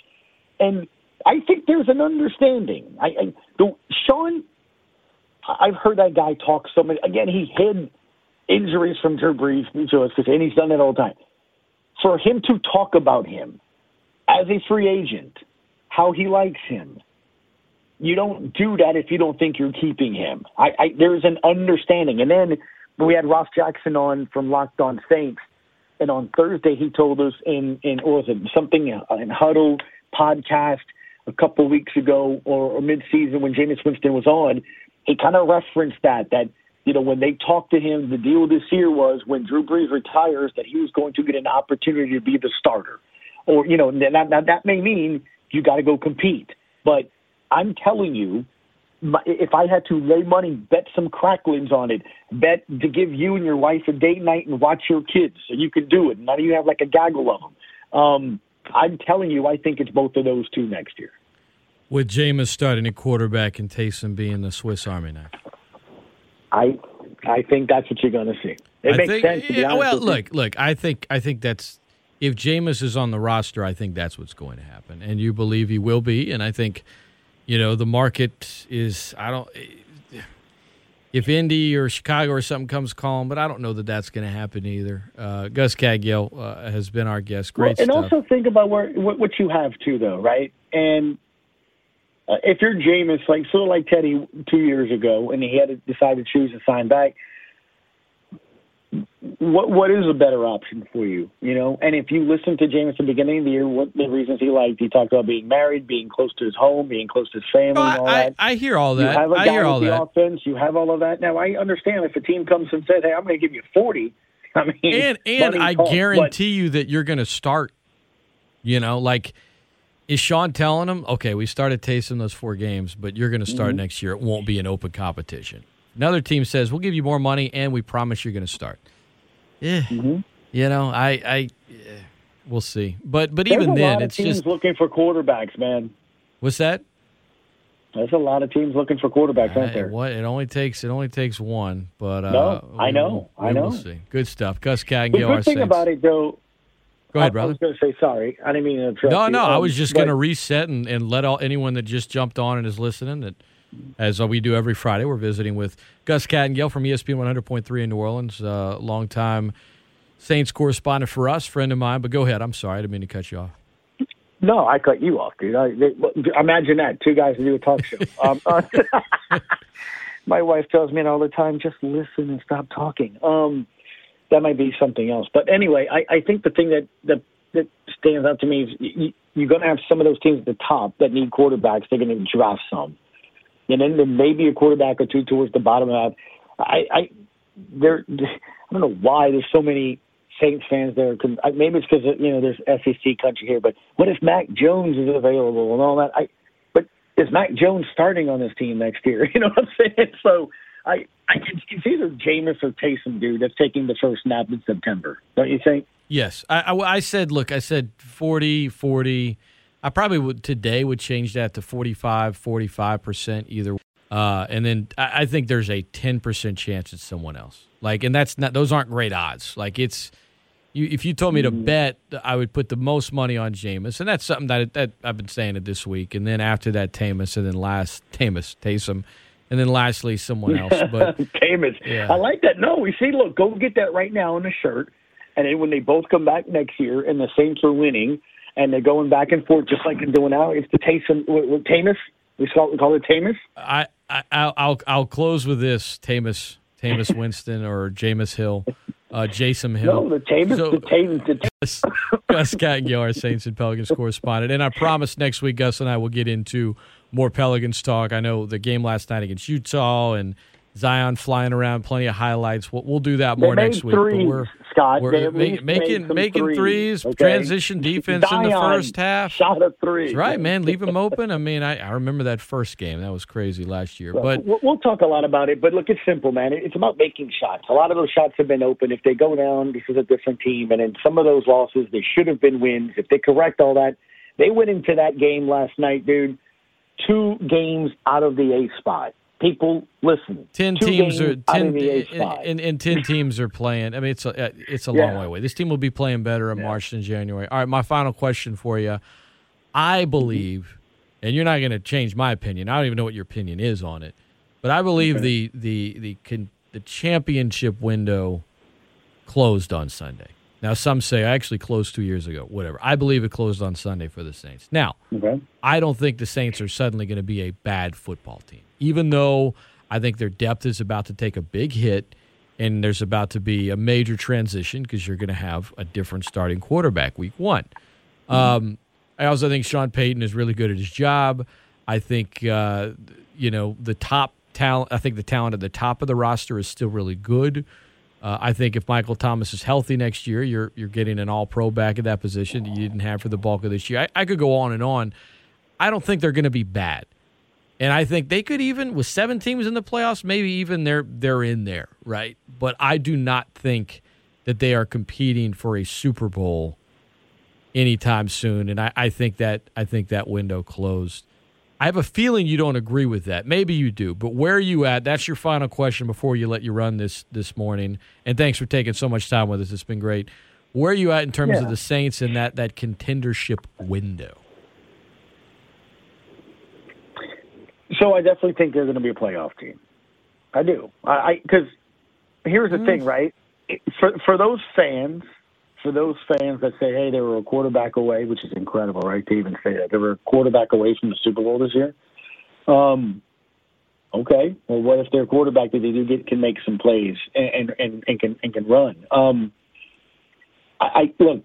and I think there's an understanding. I, I the Sean, I've heard that guy talk so many. Again, he hid injuries from Drew Brees and he's done it all the time. For him to talk about him as a free agent, how he likes him, you don't do that if you don't think you're keeping him. I, I there's an understanding. And then we had Ross Jackson on from Locked On Saints, and on Thursday he told us in in or was it something uh, in Huddle podcast a couple weeks ago or, or midseason when Jameis Winston was on, he kind of referenced that that you know when they talked to him, the deal this year was when Drew Brees retires that he was going to get an opportunity to be the starter, or you know that that, that may mean you got to go compete, but I'm telling you, if I had to lay money, bet some cracklings on it, bet to give you and your wife a date night and watch your kids, so you can do it. None of you have like a gaggle of them. Um, I'm telling you, I think it's both of those two next year. With Jameis starting a quarterback and Taysom being the Swiss Army knife. I I think that's what you're going to see. It I makes think, sense. To be yeah, well, look, look. I think I think that's if Jameis is on the roster, I think that's what's going to happen, and you believe he will be. And I think, you know, the market is. I don't. If Indy or Chicago or something comes calling, but I don't know that that's going to happen either. Uh, Gus Kattengell uh, has been our guest. Great well, and stuff. also think about where what, what you have too, though, right? And uh, if you're Jameis, like sort of like Teddy two years ago, and he had to decide to choose to sign back, what what is a better option for you? You know, and if you listen to Jameis at the beginning of the year, what the reasons he liked, he talked about being married, being close to his home, being close to his family, No, all I, that. I, I hear all that. You have a I hear all the that. offense. You have all of that. Now I understand if a team comes and says, "Hey, I'm going to give you 40," I mean, and and I but- guarantee you that you're going to start. You know, like is Sean telling him, okay, we started tasting those four games, but you're going to start Mm-hmm. next year. It won't be an open competition. Another team says, we'll give you more money and we promise you're going to start. Yeah, Mm-hmm. you know, I, I, we'll see. But but There's even a then, lot of it's teams just looking for quarterbacks, man. what's that? There's a lot of teams looking for quarterbacks, aren't there? what it only takes it only takes one, but uh, No, I know, will- I we know. Will see. Good stuff. Gus The Cagney, good our thing Saints. about it, though, Go ahead, I, I brother. was going to say sorry. I didn't mean to interrupt No, you. no, I Um, was just going to reset and, and let all anyone that just jumped on and is listening that, as we do every Friday, we're visiting with Gus Kattengell from ESPN 100.3 in New Orleans, uh, longtime Saints correspondent for us, friend of mine. But go ahead. I'm sorry, I didn't mean to cut you off. No, I cut you off, dude. I, they, well, imagine that two guys to do a talk show. Um, uh, my wife tells me all the time, just listen and stop talking. Um, that might be something else, but anyway, I, I think the thing that that, that stands out to me is you, you're going to have some of those teams at the top that need quarterbacks. They're going to draft some, and then there may be a quarterback or two towards the bottom of that. I, I there, I don't know why there's so many Saints fans there. Maybe it's because you know there's SEC country here. But what if Mac Jones is available and all that? I, but is Mac Jones starting on this team next year? You know what I'm saying? So I, I it's, either Jameis or Taysom, dude, that's taking the first snap in September. Don't you think? Yes, I, I, I said, look, I said 40, 40. I probably would today would change that to 45, 45 percent either. Uh, and then I, I think there's a 10 percent chance it's someone else. Like, and that's not; those aren't great odds. Like, it's you, if you told me to bet, I would put the most money on Jameis, and that's something that, that I've been saying it this week. And then after that, Tamus, and then last Tamus, Taysom, and then lastly someone else. But Jameis. Yeah. I like that. No, we see. Look, go get that right now in the shirt, and then when they both come back next year, and the Saints are winning, and they're going back and forth just like they're doing now, it's the Taysom, what, Tamus. We call, we call it Tamus. I, I I'll, I'll close with this: Tamus Tamus Winston or Jameis Hill, uh, Jason Hill. No, the Tamus. So- the Tamus. The Gus, Gus our Saints and Pelicans correspondent. And I promise next week, Gus and I will get into more Pelicans talk. I know the game last night against Utah and Zion flying around, plenty of highlights. We'll, we'll do that more next week. threes, but we're, Scott. we're They at ma- least made making making threes, threes, okay? transition defense in the first half. Shot a three. That's right, man. Leave them open. I mean, I, I remember that first game. That was crazy last year. But we'll, we'll talk a lot about it, but look, it's simple, man. It's about making shots. A lot of those shots have been open. If they go down, this is a different team, and in some of those losses, they should have been wins. If they correct all that, they went into that game last night, dude. Two games out of the eighth spot. People, listen. Ten two teams games are out ten, of the eighth spot. and, and ten teams are playing. I mean, it's a uh, it's a Yeah. long way away. This team will be playing better in Yeah. March than January. All right, my final question for you. I mm-hmm. believe, and you're not going to change my opinion. I don't even know what your opinion is on it, but I believe the the the the championship window closed on Sunday. Now, some say I actually closed two years ago. Whatever. I believe it closed on Sunday for the Saints. Now, Okay. I don't think the Saints are suddenly going to be a bad football team, even though I think their depth is about to take a big hit and there's about to be a major transition because you're going to have a different starting quarterback week one. Um, I also think Sean Payton is really good at his job. I think, uh, you know, the top talent, I think the talent at the top of the roster is still really good. Uh, I think if Michael Thomas is healthy next year, you're you're getting an All Pro back at that position that you didn't have for the bulk of this year. I, I could go on and on. I don't think they're going to be bad, and I think they could even with seven teams in the playoffs, maybe even they're they're in there, right? But I do not think that they are competing for a Super Bowl anytime soon, and I, I think that I think that window closed. I have a feeling you don't agree with that. Maybe you do, but where are you at? That's your final question before you let you run this this morning. And thanks for taking so much time with us. It's been great. Where are you at in terms Yeah. of the Saints in that that contendership window? So I definitely think they're going to be a playoff team. I do. I because here's the mm. thing, right? For for those fans, for those fans that say, "Hey, they were a quarterback away," which is incredible, right? To even say that they were a quarterback away from the Super Bowl this year. Um, okay. Well, what if their quarterback that they do get can make some plays and and and can and can run? Um, I, I look.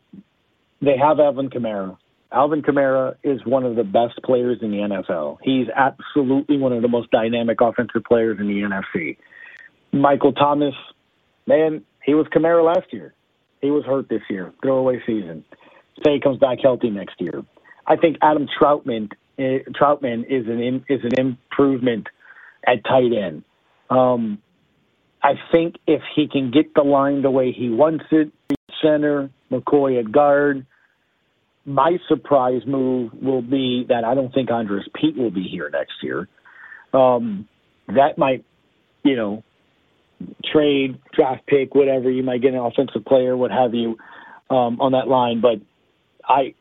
They have Alvin Kamara. Alvin Kamara is one of the best players in the NFL. He's absolutely one of the most dynamic offensive players in the NFC. Michael Thomas, man, he was Kamara last year. He was hurt this year. Throwaway season. Say he comes back healthy next year. I think Adam Trautman eh, Trautman is an in, is an improvement at tight end. Um, I think if he can get the line the way he wants it, center, McCoy at guard. My surprise move will be that I don't think Andrus Peat will be here next year. Um, that might, you know, trade, draft pick, whatever. You might get an offensive player, what have you, um, on that line. But I,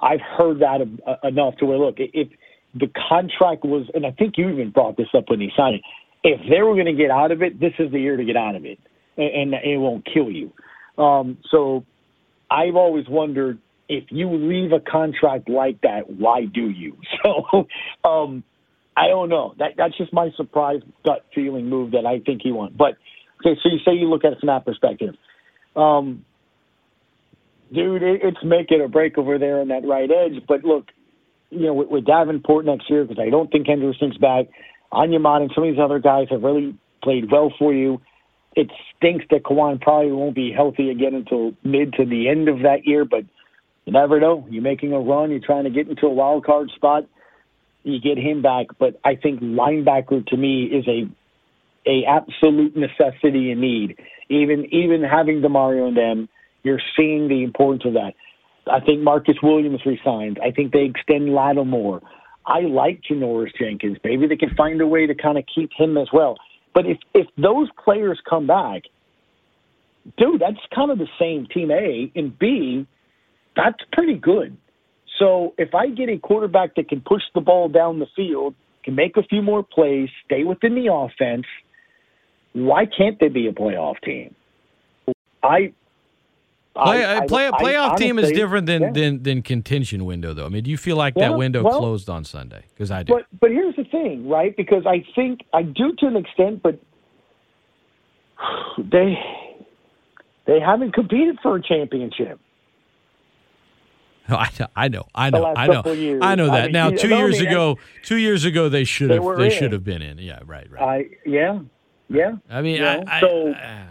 I've heard that uh, enough to where look, if the contract was, and I think you even brought this up when he signed it. If they were going to get out of it, this is the year to get out of it, and, and it won't kill you. Um, so I've always wondered if you leave a contract like that, why do you? So um, I don't know. That that's just my surprise gut feeling move that I think he won. But okay, so you say you look at it from that perspective. Um, dude, it, it's make it or break over there on that right edge. But look, you know, with, with Davenport next year, because I don't think Henderson's back. Anyamon and some of these other guys have really played well for you. It stinks that Kwon probably won't be healthy again until mid to the end of that year, but you never know. You're making a run, you're trying to get into a wild card spot, you get him back. But I think linebacker to me is a a absolute necessity and need. Even even having Demario and them, you're seeing the importance of that. I think Marcus Williams resigns. I think they extend Lattimore. I like Janoris Jenkins. Maybe they can find a way to kind of keep him as well. But if if those players come back, dude, that's kind of the same team A and B. That's pretty good. So if I get a quarterback that can push the ball down the field, can make a few more plays, stay within the offense, why can't they be a playoff team? I Play, I- play, I- I playoff team is different than, yeah. than than contention window, though. I mean, do you feel like Yeah, that window well- closed on Sunday? Because I do. But but here's the thing, right? Because I think I do to an extent, but they they haven't competed for a championship. I know, I know, I know, I know, couple of years. I know I that. mean, now, two years mean, ago, two years ago, they should have, they should have been in. Yeah, right, right. I yeah yeah. I mean, I, I, so- I-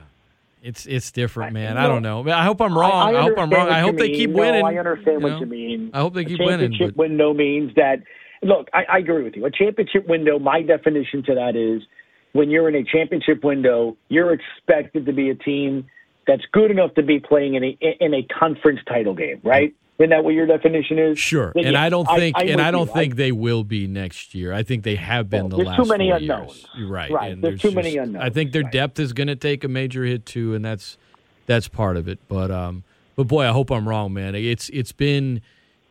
it's it's different, man. I- I, don't know, know. I hope I'm wrong. I, hope I'm wrong. I hope they mean. keep No, winning. I understand you what know? you mean. I hope they keep winning. championship But window means that. Look, I, I agree with you. A championship window. My definition to that is when you're in a championship window, you're expected to be a team that's good enough to be playing in a in a conference title game, right? Isn't that what your definition is? sure, Then and yes, I don't think, I'm and I don't you. think they will be next year. I think they have been Well, the there's last too many unknowns. years. You're right. Right, And there's too many unknowns. I think their Right. depth is going to take a major hit too, and that's that's part of it. But um, but boy, I hope I'm wrong, man. It's it's been,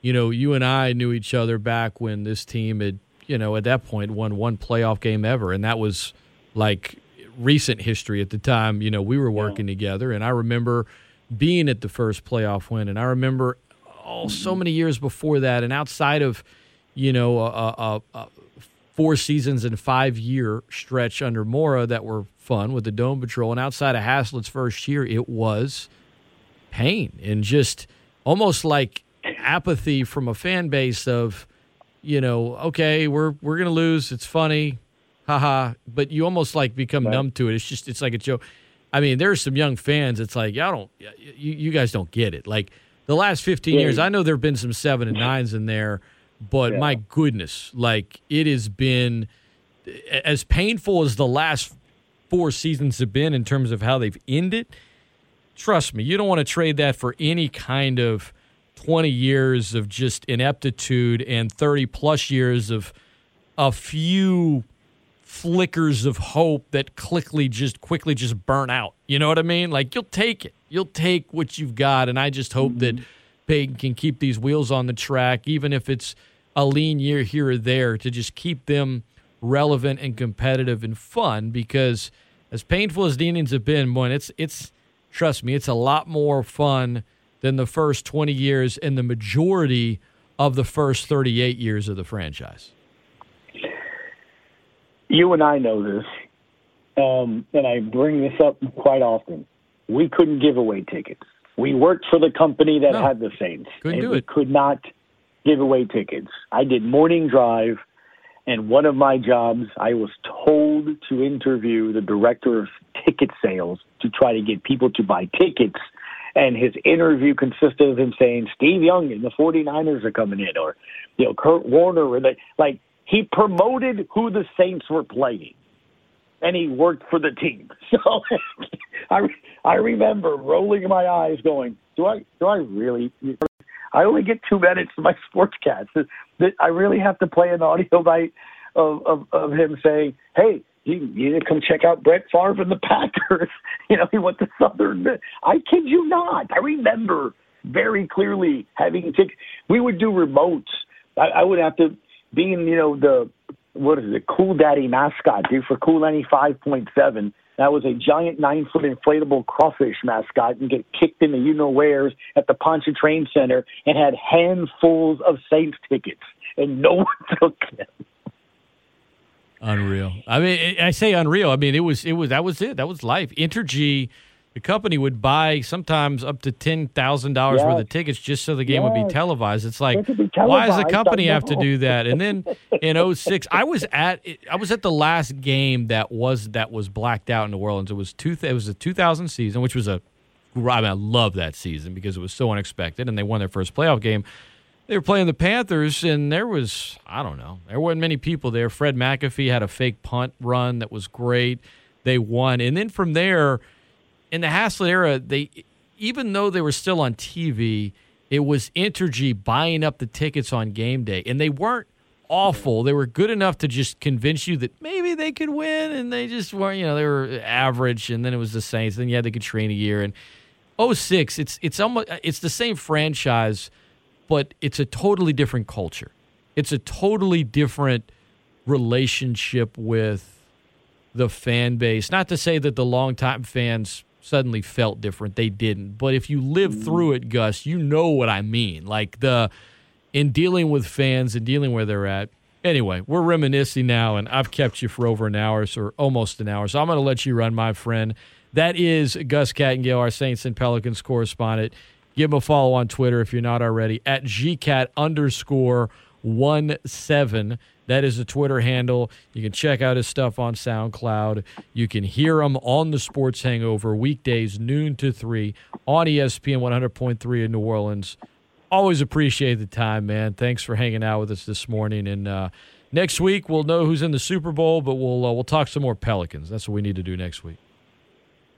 you know, you and I knew each other back when this team had, you know, at that point won one playoff game ever, and that was like recent history at the time. You know, we were working together, and I remember being at the first playoff win. And I remember oh, so many years before that, and outside of you know a, a, a four seasons and five year stretch under Mora that were fun with the Dome Patrol, and outside of Haslett's first year, it was pain and just almost like apathy from a fan base of you know okay we're we're gonna lose it's funny haha but you almost like become right. numb to it. It's just it's like a joke. I mean there's some young fans it's like y'all don't you, you guys don't get it. Like the last 15 yeah. years i know there have been some seven and nines in there but yeah. my goodness like it has been as painful as the last four seasons have been in terms of how they've ended trust me you don't want to trade that for any kind of 20 years of just ineptitude and 30 plus years of a few flickers of hope that quickly just quickly just burn out. You know what I mean? Like you'll take it. You'll take what you've got and I just hope mm-hmm. that Payton can keep these wheels on the track even if it's a lean year here or there to just keep them relevant and competitive and fun because as painful as the innings have been, boy, it's it's trust me, it's a lot more fun than the first 20 years and the majority of the first 38 years of the franchise. You and I know this, um, and I bring this up quite often. We couldn't give away tickets. We worked for the company that no, had the Saints. Couldn't do it. could not give away tickets. I did morning drive, and one of my jobs, I was told to interview the director of ticket sales to try to get people to buy tickets – and his interview consisted of him saying Steve Young and the 49ers are coming in, or you know Kurt Warner, or they, like he promoted who the Saints were playing, and he worked for the team. So I I remember rolling my eyes, going, "Do I do I really?" I only get two minutes of my sportscast. I really have to play an audio bite of, of, of him saying, "Hey, you, you need to come check out Brett Favre and the Packers. you know, he went to Southern. I kid you not. I remember very clearly having to. We would do remotes. I, I would have to be in, you know, the what is it, Cool Daddy mascot, dude, for Cool ninety five point seven. That was a giant nine foot inflatable crawfish mascot and get kicked in the you know where's at the Pontchartrain Center and had handfuls of Saints tickets and no one took them. Unreal. I mean, I say unreal. I mean, it was it was that was it. That was life. Entergy, the company would buy sometimes up to ten thousand dollars worth of tickets just so the game yes. would be televised. It's like, televised, why does the company have to do that? And then in 06, I was at I was at the last game that was that was blacked out in New Orleans. It was two. It was a 2000 season, which was a. I mean, I love that season because it was so unexpected, and they won their first playoff game they were playing the Panthers, and there was, I don't know, there weren't many people there. Fred McAfee had a fake punt run that was great. They won. And then from there, in the Haslett era, they even though they were still on TV, it was Entergy buying up the tickets on game day. And they weren't awful. They were good enough to just convince you that maybe they could win, and they just weren't, you know, they were average. And then it was the Saints. Then you had the Katrina year. And 06, it's, it's, almost, it's the same franchise – but it's a totally different culture. It's a totally different relationship with the fan base. Not to say that the longtime fans suddenly felt different. They didn't. But if you live mm-hmm. through it, Gus, you know what I mean. Like the in dealing with fans and dealing where they're at. Anyway, we're reminiscing now, and I've kept you for over an hour, or almost an hour. So I'm going to let you run, my friend. That is Gus Kattengell, our Saints and Pelicans correspondent. Give him a follow on Twitter if you're not already at gcat underscore one seven. That is the Twitter handle. You can check out his stuff on SoundCloud. You can hear him on the Sports Hangover weekdays noon to three on ESPN 100.3 in New Orleans. Always appreciate the time, man. Thanks for hanging out with us this morning. And uh, next week we'll know who's in the Super Bowl, but we'll uh, we'll talk some more Pelicans. That's what we need to do next week.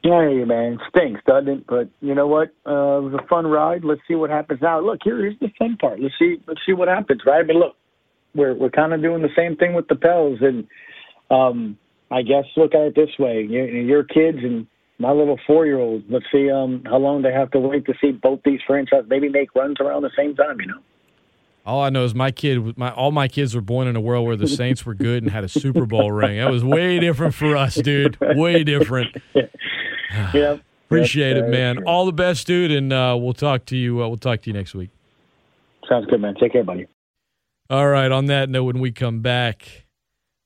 Hey man, stinks, doesn't it? But you know what? Uh, it was a fun ride. Let's see what happens now. Look, here's the fun part. Let's see. Let's see what happens, right? I mean, look, we're we're kind of doing the same thing with the Pels, and um, I guess look at it this way: your, your kids and my little four-year-old. Let's see um, how long they have to wait to see both these franchises maybe make runs around the same time. You know. All I know is my kid, my all my kids were born in a world where the Saints were good and had a Super Bowl ring. That was way different for us, dude. Way different. yeah. Appreciate it, man. All the best, dude, and uh, we'll talk to you. Uh, we'll talk to you next week. Sounds good, man. Take care, buddy. All right. On that note, when we come back,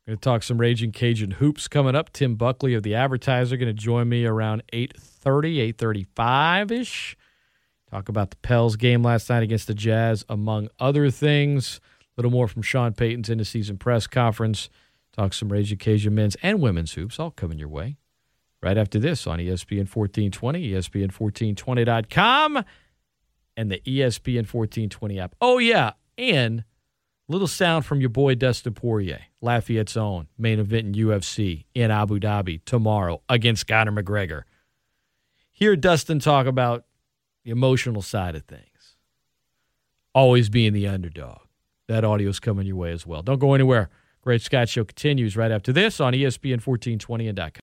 I'm going to talk some Raging Cajun hoops coming up. Tim Buckley of the Advertiser going to join me around 8.30, 8.35-ish. Talk about the Pels game last night against the Jazz, among other things. A little more from Sean Payton's end-of-season press conference. Talk some Raging Cajun men's and women's hoops, all coming your way. Right after this on ESPN 1420, ESPN1420.com, and the ESPN 1420 app. Oh, yeah, and little sound from your boy Dustin Poirier, Lafayette's own main event in UFC in Abu Dhabi tomorrow against Conor McGregor. Hear Dustin talk about the emotional side of things, always being the underdog. That audio's coming your way as well. Don't go anywhere. Great Scott Show continues right after this on ESPN 1420 and .com.